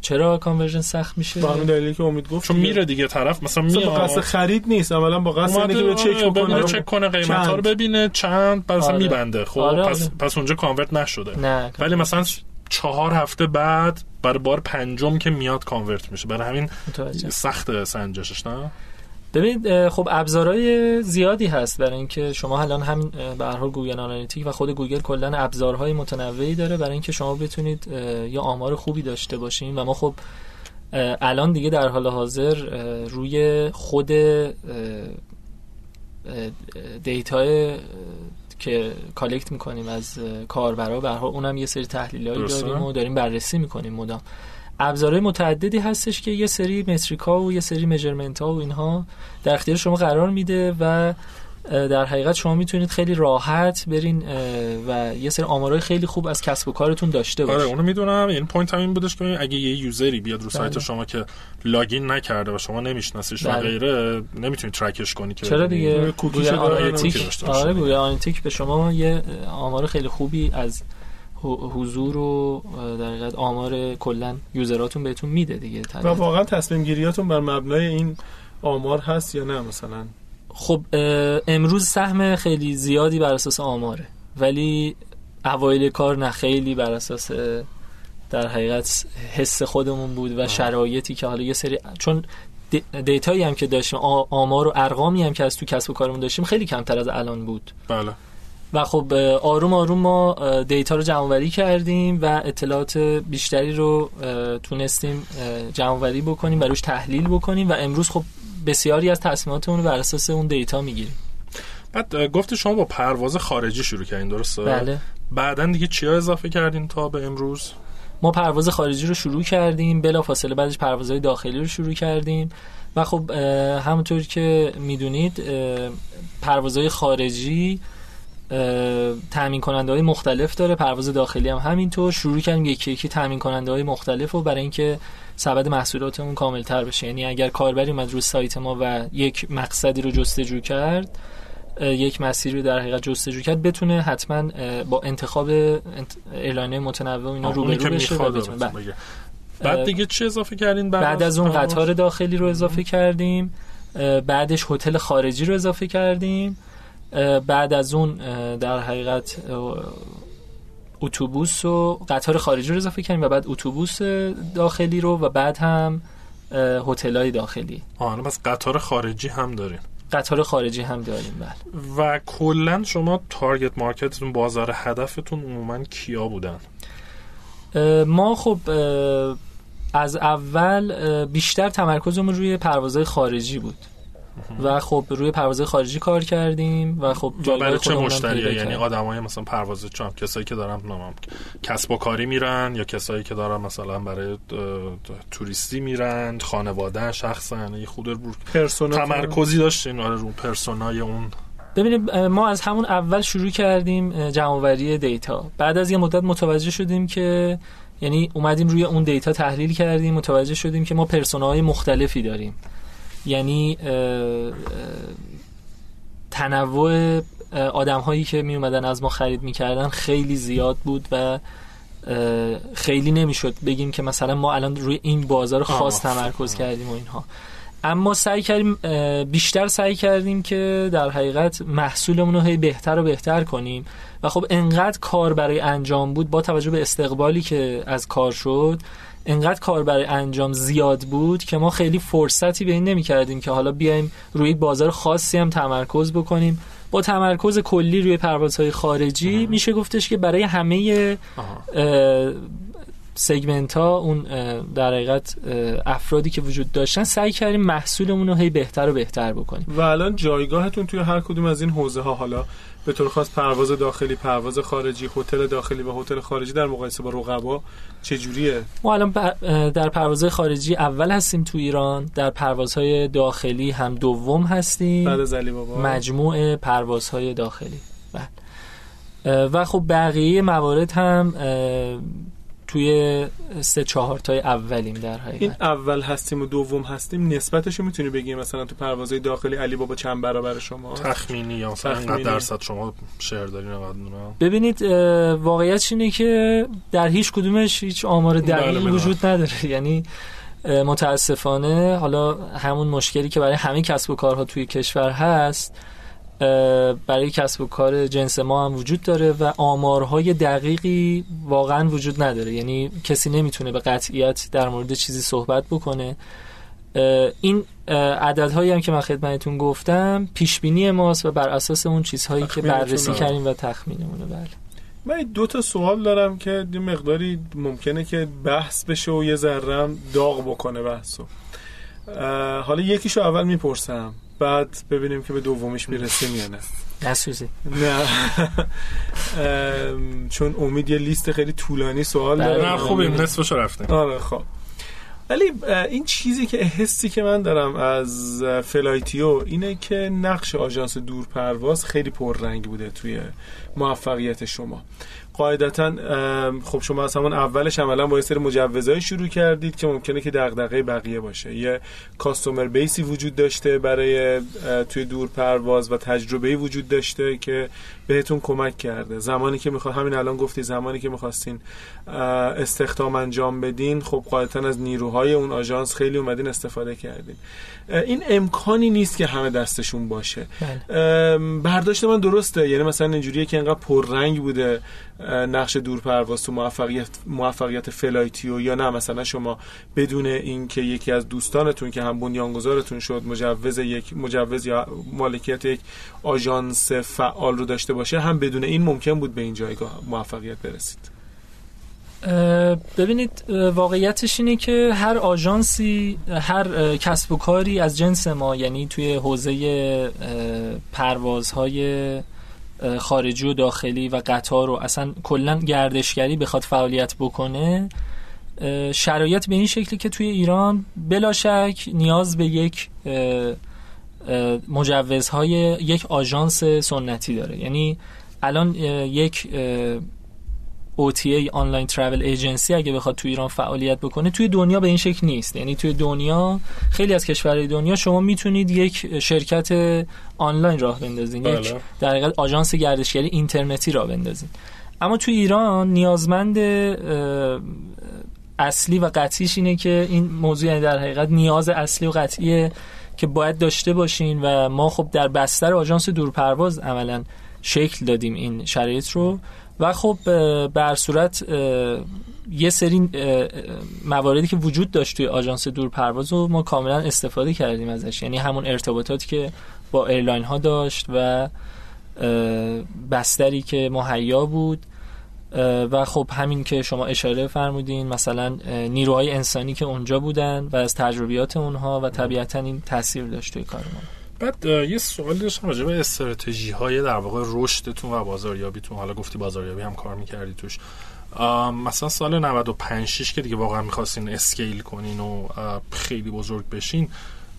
D: چرا conversion سخت میشه؟
A: با همین دلیلی که امید گفت
B: چون میره دیگه طرف مثلا میاد.
A: با قصد خرید نیست اولا با قصد اینه که چک
B: آره، بکنه. چک کنه قیمت ها رو ببینه چند؟ پس آره. میبنده. خب آره پس آره. پس اونجا convert نشده.
D: نه.
B: ولی مثلا چهار هفته بعد برای بار پنجم که میاد convert میشه. برای همین سخت سنجشش نه؟
D: ببینید خب ابزارهای زیادی هست برای اینکه شما الان همین به هر حال گوگل Analytic و خود گوگل کلا ابزارهای متنوعی داره برای اینکه شما بتونید یا آمار خوبی داشته باشین و ما خب الان دیگه در حال حاضر روی خود data ی که collect می‌کنیم از کاربرا به اونم یه سری تحلیلایی داریم و داریم بررسی می‌کنیم مدام. ابزارهای متعددی هستش که یه سری metric ا و یه سری measurement ها و اینها در اختیار شما قرار میده و در حقیقت شما می‌تونید خیلی راحت برین و یه سری آمارای خیلی خوب از کسب و کارتون داشته باشید
B: آره اونو می‌دونم. این point هم این بودش که اگه یه user ی بیاد رو سایت بله. شما که login نکرده و شما نمیشناسیش و بله. غیره نمی‌تونید track ش کنی که
D: چرا دیگه؟ cookie analytic. آره گوگل Analytic به شما یه آمار خیلی خوبی از حضور و در حقیقت آمار کلا user اتون بهتون میده دیگه.
A: و واقعا تصمیم گیریاتون بر مبنای این آمار هست یا نه مثلا؟
D: خب امروز سهم خیلی زیادی بر اساس آماره ولی اوایل کار نه خیلی بر اساس در حقیقت حس خودمون بود و شرایطی که حالا یه سری چون دیتایی هم که داشتیم آمار و ارقامی هم که از تو کسب و کارمون داشتیم خیلی کمتر از الان بود.
B: بله.
D: و خب آروم آروم ما دیتا رو جمع کردیم و اطلاعات بیشتری رو تونستیم جمع بکنیم و روش تحلیل بکنیم و امروز خب بسیاری از تصمیماتمون رو بر اساس اون دیتا می‌گیریم.
B: بعد گفت شما با پرواز خارجی شروع کردین درسته؟
D: بله.
B: بعدا دیگه چیا اضافه کردین تا به امروز؟
D: ما پرواز خارجی رو شروع کردیم بلا فاصله بعدش پروازهای داخلی رو شروع کردیم و خب همونطور که می‌دونید پروازهای خارجی تامین کننده های مختلف داره پرواز داخلی هم همینطور. شروع کردیم یکی یکی تامین کننده های مختلف و برای اینکه سبد محصولاتمون کامل تر بشه. یعنی اگر کاربری اومد روی سایت ما و یک مقصدی رو جستجو کرد یک مسیری رو در حقیقت جستجو کرد بتونه حتما با انتخاب اعلانه متنوع اینا روبرو بشه و بتونه
B: بله. بعد دیگه چه اضافه کردین بعد
D: از اون قطار داخلی رو اضافه کردیم. بعدش هتل خارجی رو اضافه کردیم. بعد از اون در حقیقت اتوبوس و قطار خارجی رو اضافه کردیم و بعد اتوبوس داخلی رو و بعد هم های داخلی.
B: آه بس قطار خارجی هم داریم.
D: قطار خارجی هم داریم بله.
B: و کلا شما تارگت مارکتتون بازار هدفتون عموما کیا بودن؟
D: ما خب از اول بیشتر تمرکزمون روی پروازهای خارجی بود. و خب روی پرواز خارجی کار کردیم و خب
B: برای چه مشتری؟ یعنی آدمای مثلا پرواز چام کسایی که دارن نامم کسب و کاری میرن یا کسایی که دارن مثلا برای توریستی میرن خانواده شخصا یه خود تمرکزی داشتین آره رو پرسونای اون.
D: ببینید ما از همون اول شروع کردیم جمعآوری دیتا. بعد از یه مدت متوجه شدیم که یعنی اومدیم روی اون دیتا تحلیل کردیم متوجه شدیم که ما پرسونای مختلفی داریم. یعنی تنوع آدم هایی که می اومدن از ما خرید می‌کردن خیلی زیاد بود و خیلی نمی‌شد بگیم که مثلا ما الان روی این بازار خاص تمرکز کردیم و اینها. اما سعی کردیم بیشتر سعی کردیم که در حقیقت محصولمون رو هی بهتر و بهتر کنیم. و خب انقدر کار برای انجام بود با توجه به استقبالی که از کار شد انقدر کار برای انجام زیاد بود که ما خیلی فرصتی به این نمی کردیم که حالا بیایم روی بازار خاصی هم تمرکز بکنیم. با تمرکز کلی روی پروازهای خارجی میشه گفتش که برای همه سگمنت ها اون در حقیقت افرادی که وجود داشتن سعی کردیم محصولمون رو هی بهتر و بهتر بکنیم.
A: و الان جایگاهتون توی هر کدوم از این حوزه ها حالا به طور خاص پرواز داخلی پرواز خارجی هتل داخلی و هتل خارجی در مقایسه با رقبا چجوریه؟
D: ما الان در پروازهای خارجی اول هستیم تو ایران در پروازهای داخلی هم دوم هستیم.
A: بعد از علی بابا.
D: مجموع پروازهای داخلی. بله. و خب بقیه موارد هم توی سه چهار تای اولیم در حقیقت.
A: این اول هستیم و دوم هستیم نسبتشو می‌تونی بگی؟ مثلا تو پروازهای داخلی علی بابا چند برابر شما؟
B: تخمینی یا مثلا درصد شما شهر دارین
D: ببینید واقعیت اینه که در هیچ کدومش هیچ آمار دقیقی بله. وجود نداره. یعنی متاسفانه حالا همون مشکلی که برای همه کسب و کارها توی کشور هست برای کسب و کار جنس ما هم وجود داره و آمارهای دقیقی واقعا وجود نداره. یعنی کسی نمی‌تونه به قطعیت در مورد چیزی صحبت بکنه. این عددهایی هم که من خدمتتون گفتم پیش بینی ماست و بر اساس اون چیزهایی که بررسی کردیم و تخمینمونه بله.
A: من دو تا سوال دارم که یه مقداری ممکنه که بحث بشه و یه ذرم داغ بکنه بحثو. حالا یکیشو اول می‌پرسم. بعد ببینیم که به دومیش می‌رسیم یا نه.
D: نسوزی
A: نه. چون امید یه لیست خیلی طولانی سوال
B: داره. نه خوبیم. نصفشو رفتیم.
A: آره خب. ولی این چیزی که حسی که من دارم از فلایتیو اینه که نقش آژانس دورپرواز خیلی پررنگ بوده توی موفقیت شما. قاعدتا خب شما از همون اولش عملا با یه سری مجوزهای شروع کردید که ممکنه که دغدغه بقیه باشه. یه کاستومر بیسی وجود داشته برای توی دور پرواز و تجربه وجود داشته که بهتون کمک کرده. زمانی که می‌خواد همین الان گفتی زمانی که می‌خواستین استخدام انجام بدین خب قاعدتا از نیروهای اون آژانس خیلی اومدین استفاده کردین. این امکانی نیست که همه دستشون باشه. بله. برداشت من درسته. یعنی مثلا اینجوریه که انقدر پررنگ بوده نقش دورپرواز تو موفقیت موفقیت فلایتیو یا نه. مثلا شما بدون اینکه یکی از دوستانتون که هم بنیانگذارتون شد مجوز یک مجوز یا مالکیت یک آژانس فعال رو داشته باشه هم بدون این ممکن بود به این جایگاه موفقیت برسید.
D: ببینید واقعیتش اینه که هر آژانسی هر کسب و کاری از جنس ما یعنی توی حوزه پروازهای خارجی و داخلی و قطار و اصلا کلا گردشگری بخواد فعالیت بکنه شرایط به این شکلی که توی ایران بلا شک نیاز به یک مجوزهای یک آژانس سنتی داره. یعنی الان یک OTA آنلاین ترافل ایجنسی اگه بخواد تو ایران فعالیت بکنه توی دنیا به این شکل نیست. یعنی توی دنیا خیلی از کشورهای دنیا شما می‌تونید یک شرکت آنلاین راه بندازین. بله. یک در حقیقت آژانس گردشگری اینترنتی راه بندازین. اما توی ایران نیازمند اصلی و قطعیش اینه که این موضوع یعنی در حقیقت نیاز اصلی و قطعیه که باید داشته باشین و ما خب در بستر آژانس دورپرواز عملا شکل دادیم این شرایط رو. و خب بر صورت یه سری مواردی که وجود داشت توی آژانس دورپرواز رو ما کاملا استفاده کردیم ازش. یعنی همون ارتباطاتی که با ایرلاین ها داشت و بستری که مهیا بود. و خب همین که شما اشاره فرمودین مثلا نیروهای انسانی که اونجا بودن و از تجربیات اونها و طبیعتا این تاثیر داشت توی کار ما
B: بعد یه سوال داشتم راجع به استراتژی های در واقع رشدتون و بازاریابیتون. حالا گفتی بازاریابی هم کار می‌کردی توش. مثلا سال 95 6 که دیگه واقعا می‌خواستین اسکیل کنین و خیلی بزرگ بشین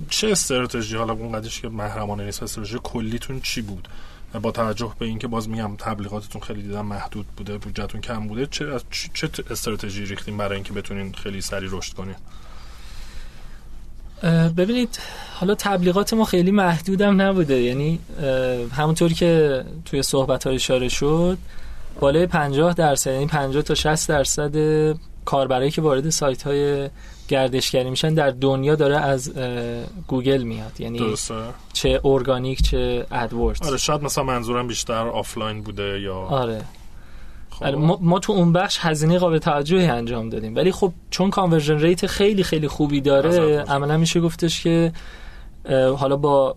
B: چه استراتژی؟ حالا اونقدرش که محرمانه نیست استراتژی کلیتون چی بود؟ با توجه به اینکه باز میگم تبلیغاتتون خیلی دیدم محدود بوده بودجهتون کم بوده چه چه استراتژی ریختین برای اینکه بتونین خیلی سریع رشد کنین؟
D: ببینید حالا تبلیغات ما خیلی محدودم نبوده. یعنی همونطور که توی صحبت های اشاره شد بالای 50 درصد یعنی 50 تا 60 درصد کاربرایی که وارد سایت های گردشگری میشن در دنیا داره از گوگل میاد. یعنی درسته. چه ارگانیک چه AdWords
B: آره شاید مثلا منظورم بیشتر آفلاین بوده یا
D: آره. خب. ما, ما تو اون بخش هزینه قابل توجهی انجام دادیم. ولی خب چون conversion rate خیلی خیلی خوبی داره عملا میشه گفتش که حالا با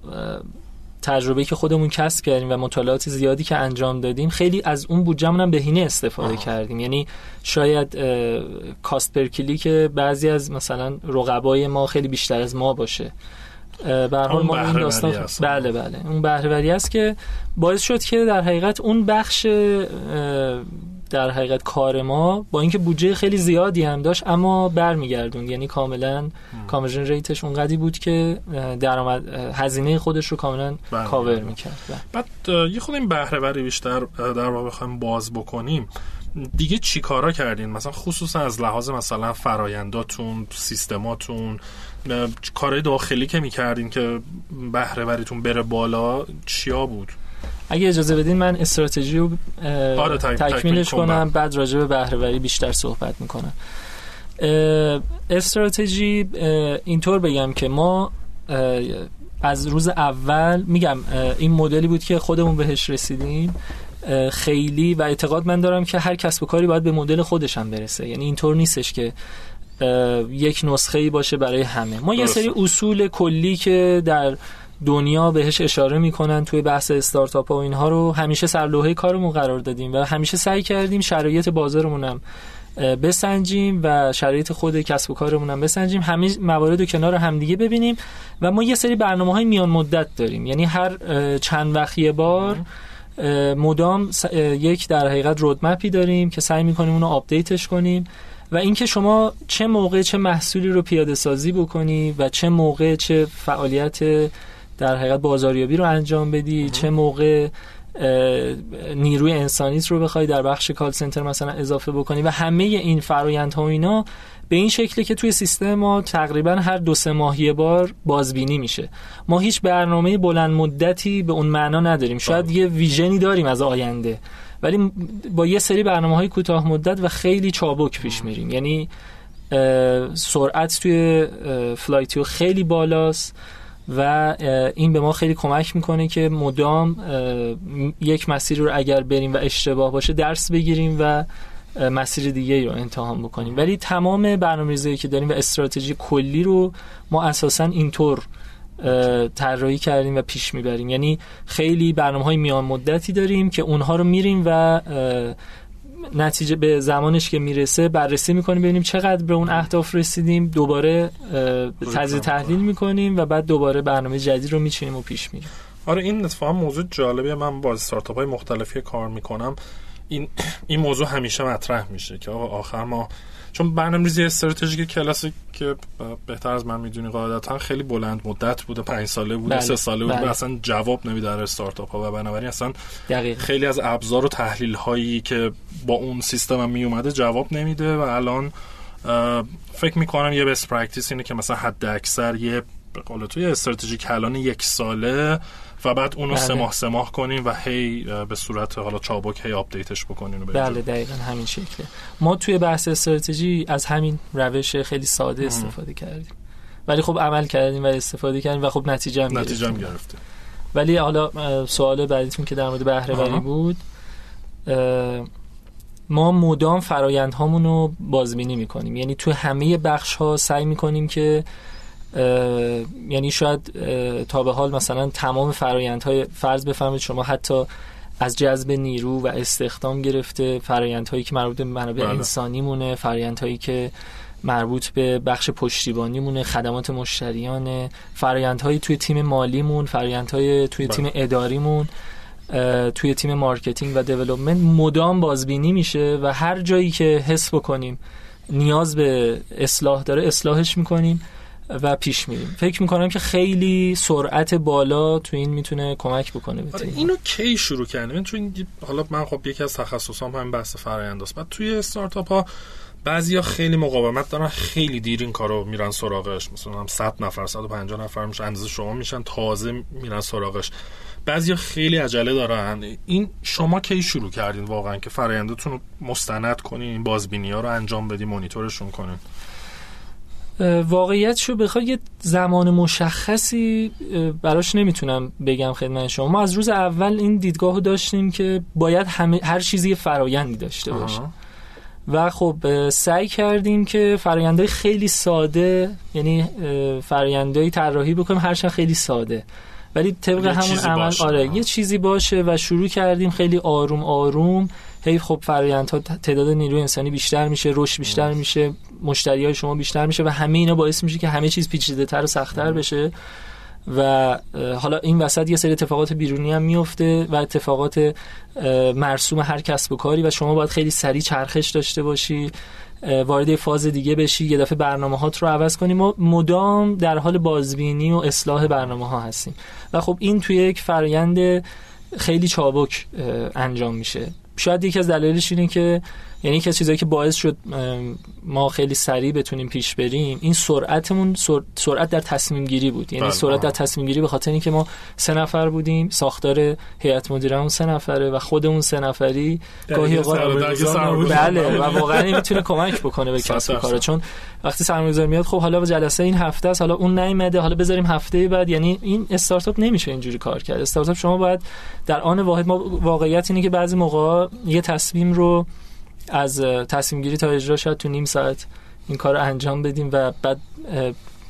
D: تجربه که خودمون کسب کردیم و مطالعات زیادی که انجام دادیم خیلی از اون بودجهمون هم بهینه استفاده آه. کردیم. یعنی شاید کاست پر که بعضی از مثلا رقبای ما خیلی بیشتر از ما باشه. به حال ما این داستان بله بله. اون بهرهوری است که باعث شد که در حقیقت اون بخش در حقیقت کار ما با اینکه بودجه خیلی زیادی هم داشت اما برمیگردون یعنی کاملا کامرژن ریتش اونقدی بود که درآمد هزینه خودش رو کاملا کاور می‌کرد.
B: بعد یه خود این بهره بیشتر در واقع بخوایم باز بکنیم. دیگه چی کارا کردین؟ مثلا خصوصا از لحاظ مثلا فراینداتون سیستماتون کارهای داخلی که می‌کردین که بهره وریتون بره بالا چیا بود؟
D: اگه اجازه بدین من استراتژی رو آره تکمیلش کنم. بعد راجع به بهرهوری بیشتر صحبت می‌کنم. استراتژی اینطور بگم که ما از روز اول میگم این مدلی بود که خودمون بهش رسیدیم. خیلی و اعتقاد من دارم که هر کسب و کاری باید به مدل خودش هم برسه. یعنی اینطور نیستش که یک نسخه ای باشه برای همه. ما یه سری اصول کلی که در دنیا بهش اشاره می‌کنن توی بحث استارتاپ ها و اینها رو. همیشه سرلوحه کارمون قرار دادیم و همیشه سعی کردیم شرایط بازارمون هم بسنجیم و شرایط خود کسب و کارمون هم بسنجیم. همه موارد رو کنار همدیگه ببینیم و ما یه سری برنامه های میان مدت داریم. یعنی هر چند وقت یه بار مدام یک در حقیقت رودمپی داریم که سعی می‌کنیم اونو آپدیتش کنیم و اینکه شما چه موقع چه محصولی رو پیاده سازی بکنی و چه موقع چه فعالیت در حقیقت بازاریابی رو انجام بدی چه موقع نیروی انسانیت رو بخوای در بخش call center مثلا اضافه بکنی و همه این فرایندها و اینا به این شکلی که توی سیستم ما تقریبا هر دو سه ماه یه بار بازبینی میشه. ما هیچ برنامه بلند مدتی به اون معنا نداریم. شاید یه vision ی داریم از آینده. ولی با یه سری برنامه های کوتاه مدت و خیلی چابک پیش میریم. یعنی سرعت توی فلایتیو خیلی بالاست. و این به ما خیلی کمک می‌کنه که مدام یک مسیر رو اگر بریم و اشتباه باشه درس بگیریم و مسیر دیگه رو امتحان بکنیم. ولی تمام برنامه‌ریزی که داریم و استراتژی کلی رو ما اساسا اینطور طراحی کردیم و پیش می‌بریم. یعنی خیلی برنامه های میان مدتی داریم که اونها رو میریم و نتیجه به زمانش که می‌رسه بررسی می‌کنیم ببینیم چقدر به اون اهداف رسیدیم. دوباره تجزیه تحلیل می‌کنیم و بعد دوباره برنامه جدید رو میچینیم و پیش میریم.
B: آره این اتفاقا موضوع جالبیه. من با استارتاپ های مختلفی کار می‌کنم. این این موضوع همیشه مطرح میشه که آقا آخر ما چون برنامه‌ریزی استراتژیک کلاسیک که بهتر از من می‌دونی قاعدتا خیلی بلند مدت بوده پنج ساله بوده بله. سه ساله بوده بله. اصلا جواب نمیده در استارتاپ ها و بنابراین اصلا خیلی از ابزار و تحلیل هایی که با اون سیستم هم می اومده جواب نمیده و الان فکر می‌کنم یه best practice اینه که مثلا حد اکثر یه به قول توی استراتژی کلان یک ساله و بعد اونو بله. سه ماه سه ماه کنیم و هی به صورت حالا چابک هی update ش بکنیم
D: بله دقیقا همین شکله. ما توی بحث استراتژی از همین روش خیلی ساده استفاده کردیم. ولی خب عمل کردیم و استفاده کردیم و خب نتیجه هم
B: نتیجه هم گرفته
D: ولی حالا سوال بعدیتون که در مورد بهره وری بود ما مدام فرایندهامون رو بازبینی می‌کنیم. یعنی تو همه بخش ها سعی می‌کنیم که یعنی شاید تا به حال مثلا تمام فرایندهای فرض بفهمید شما حتی از جذب نیرو و استخدام گرفته فرایندهایی که مربوط به منابع بله. انسانی مونه فرایندهایی که مربوط به بخش پشتیبانی مونه خدمات مشتریان فرایندهایی توی تیم مالیمون فرایندهای توی بله. تیم اداریمون توی تیم marketing و development مدام بازبینی میشه و هر جایی که حس بکنیم نیاز به اصلاح داره اصلاحش می‌کنیم و پیش میریم. فکر می‌کنم که خیلی سرعت بالا تو این می‌تونه کمک بکنه
B: آره اینو کی شروع کردیم؟ چون حالا من خب یکی از تخصصام هم بحث فرآیند است. بعد توی استارتاپ ها بعضیا خیلی مقاومت دارن خیلی دیر این کارو میرن سراغش. مثلا 100 نفر 150 نفر میشه اندازه شما میشن تازه میرن سراغش. بعضیا خیلی عجله دارن. این شما کی شروع کردین واقعا که فرآیندتون رو مستند کنین بازبینی ها رو انجام بدین مانیتورشون کنین؟
D: واقعیت شو بخواد یه زمان مشخصی براش نمی‌تونم بگم خدمت شما. ما از روز اول این دیدگاه رو داشتیم که باید همه هر چیزی فرایندی داشته باشه. و خب سعی کردیم که فرایندهای خیلی ساده یعنی فرایندهای طراحی بکنیم هرچند خیلی ساده. ولی طبق همون عمل آره یه چیزی باشه و شروع کردیم خیلی آروم آروم. هی خب فرآیندها تعداد نیروی انسانی بیشتر میشه رشد بیشتر میشه مشتری های شما بیشتر میشه و همه اینا باعث میشه که همه چیز پیچیده تر و سختتر بشه و حالا این وسط یه سری اتفاقات بیرونی هم میفته و اتفاقات مرسوم هر کسب و کاری و شما باید خیلی سریع چرخش داشته باشی وارد فاز دیگه بشی یه دفعه برنامه هات رو عوض کنی. ما مدام در حال بازبینی و اصلاح برنامه ها هستیم. و خب این توی یک فرایند خیلی چابک انجام میشه. شاید یکی از دلایلش اینه که یعنی یکی از چیزایی که باعث شد ما خیلی سریع بتونیم پیش بریم این سرعتمون سرعت در تصمیم گیری بود. یعنی بله، سرعت در تصمیم گیری به خاطر اینکه ما سه نفر بودیم ساختار هیئت مدیرمون سه نفره و خودمون سه نفری گاهی بله و واقعا می‌تونه کمک بکنه به کسب کار چون وقتی سرمایه‌گذار میاد خب حالا جلسه این هفته است حالا اون نیومده حالا بذاریم هفته بعد. یعنی این استارتاپ نمیشه اینجوری کار کرد. استارتاپ شما باید در آن واحد ما واقعیت اینه که بعضی موقع یه تصمیم رو از تصمیم گیری تا اجرا شاید تو نیم ساعت این کار رو انجام بدیم و بعد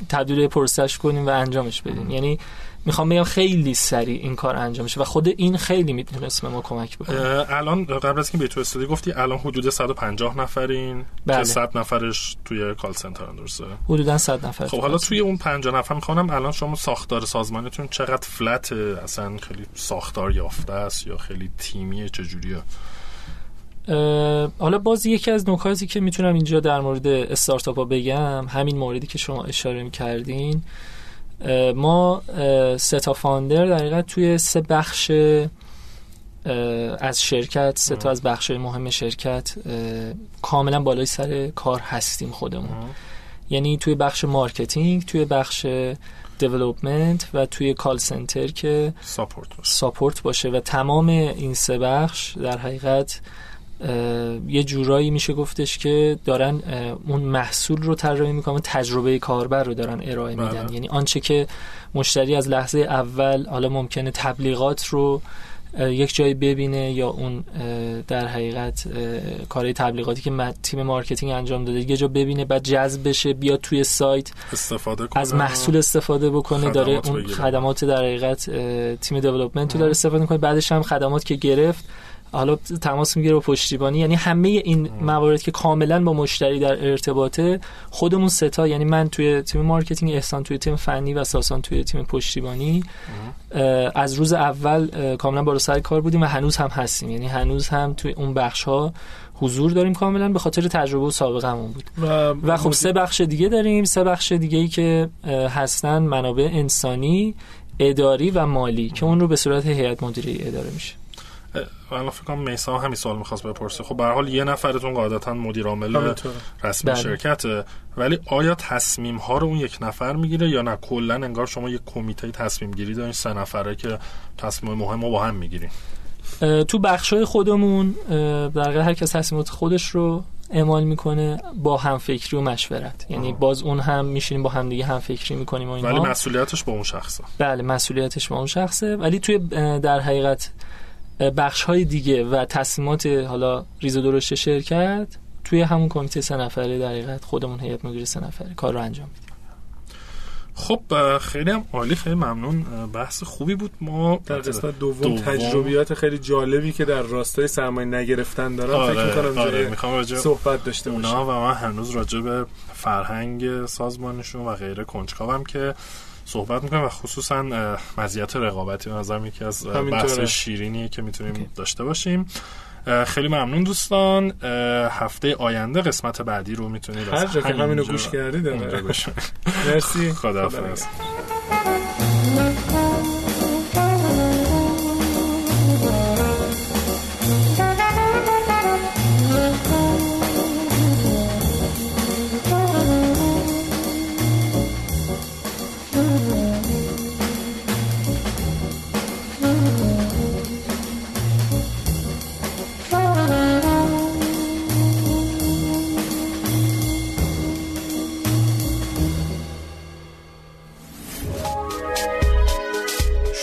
D: تبدیل پرسش کنیم و انجامش بدیم. یعنی می‌خوام بگم خیلی سریع این کار انجام میشه و خود این خیلی می‌تونست ما کمک بکنه.
B: الان قبل از اینکه به تو استودیو گفتی الان حدود 150 نفرین. بله. که 100 نفرش توی کال سنتر درسته؟
D: حدودا 100 نفر
B: خب حالا توی اون 50 نفر می‌خوام الان شما ساختار سازمانتون چقدر فلت اصلا خیلی ساختار یافته است یا خیلی تیمیه چجوریه؟
D: حالا باز یکی از نکاتی که می‌تونم اینجا در مورد استارتاپ ها بگم همین موردی که شما اشاره کردین ما سه تا founder در توی سه بخش از شرکت سه تا از بخش مهم شرکت کاملا بالای سر کار هستیم خودمون. یعنی توی بخش marketing توی بخش development و توی call center که
B: support باشه.
D: support باشه. و تمام این سه بخش در حقیقت یه جورایی میشه گفتش که دارن اون محصول رو طراحی می‌کنن تجربه کاربر رو دارن ارائه میدن. بله. یعنی آنچه که مشتری از لحظه اول حالا ممکنه تبلیغات رو یک جایی ببینه یا اون در حقیقت کار تبلیغاتی که تیم marketing انجام داده یه جا ببینه بعد جذب بشه بیاد توی سایت
B: استفاده کنه
D: از محصول استفاده بکنه داره اون خدمات در حقیقت تیم development رو داره استفاده کنه بعدش هم خدمات که گرفت حالا تماس می‌گیره با پشتیبانی. یعنی همه این موارد که کاملا با مشتری در ارتباطه خودمون سه تا. یعنی من توی تیم marketing احسان توی تیم فنی و ساسان توی تیم پشتیبانی. از روز اول کاملا بالا سر کار بودیم و هنوز هم هستیم. یعنی هنوز هم توی اون بخش ها حضور داریم کاملا به خاطر تجربه و سابقمون بود. و, و خب سه بخش دیگه داریم. سه بخش دیگه ای که هستن منابع انسانی اداری و مالی که اون رو به صورت هیئت مدیره اداره میشه.
B: من فکر کنم میسا همین سوال می‌خواست بپرسه. خب به حال یه نفرتون قاعدتا مدیر عامل رسمی بله. شرکته. ولی آیا تصمیم ها رو اون یک نفر می‌گیره یا نه؟ کلا انگار شما یک کمیته تصمیم گیری دارین سه نفره که تصمیم مهم رو با هم می‌گیرین.
D: تو بخش های خودمون در هر کس تصمیمات خودش رو اعمال می‌کنه با هم فکری و مشورت. یعنی باز اون هم میشینیم با هم دیگه هم فکری می‌کنیم و
B: ولی مسئولیتش با اون شخصه.
D: بله مسئولیتش با اون شخصه. ولی توی در حقیقت بخش های دیگه و تصمیمات حالا ریز و درشت شرکت توی همون کمیته سه نفره در خودمون هیئت مدیره سه نفره کار رو انجام میدیم.
B: خب خیلی هم عالی خیلی ممنون. بحث خوبی بود. ما
A: در قسمت دوم, دوم. تجربیات خیلی جالبی که در راستای سرمایه نگرفتن دارم آره، فکر می‌کنم آره، می‌خوام صحبت داشته باشم
B: و من هنوز راجع به فرهنگ سازمانشون و غیره کنجکاوم که صحبت می‌کنیم و خصوصا مزیت رقابتی به نظر یکی از بحث شیرینیه که می‌تونیم داشته باشیم. خیلی ممنون دوستان. هفته آینده قسمت بعدی رو می‌تونید
A: هر جا که همینو گوش کردید مرسی.
B: خداحافظ.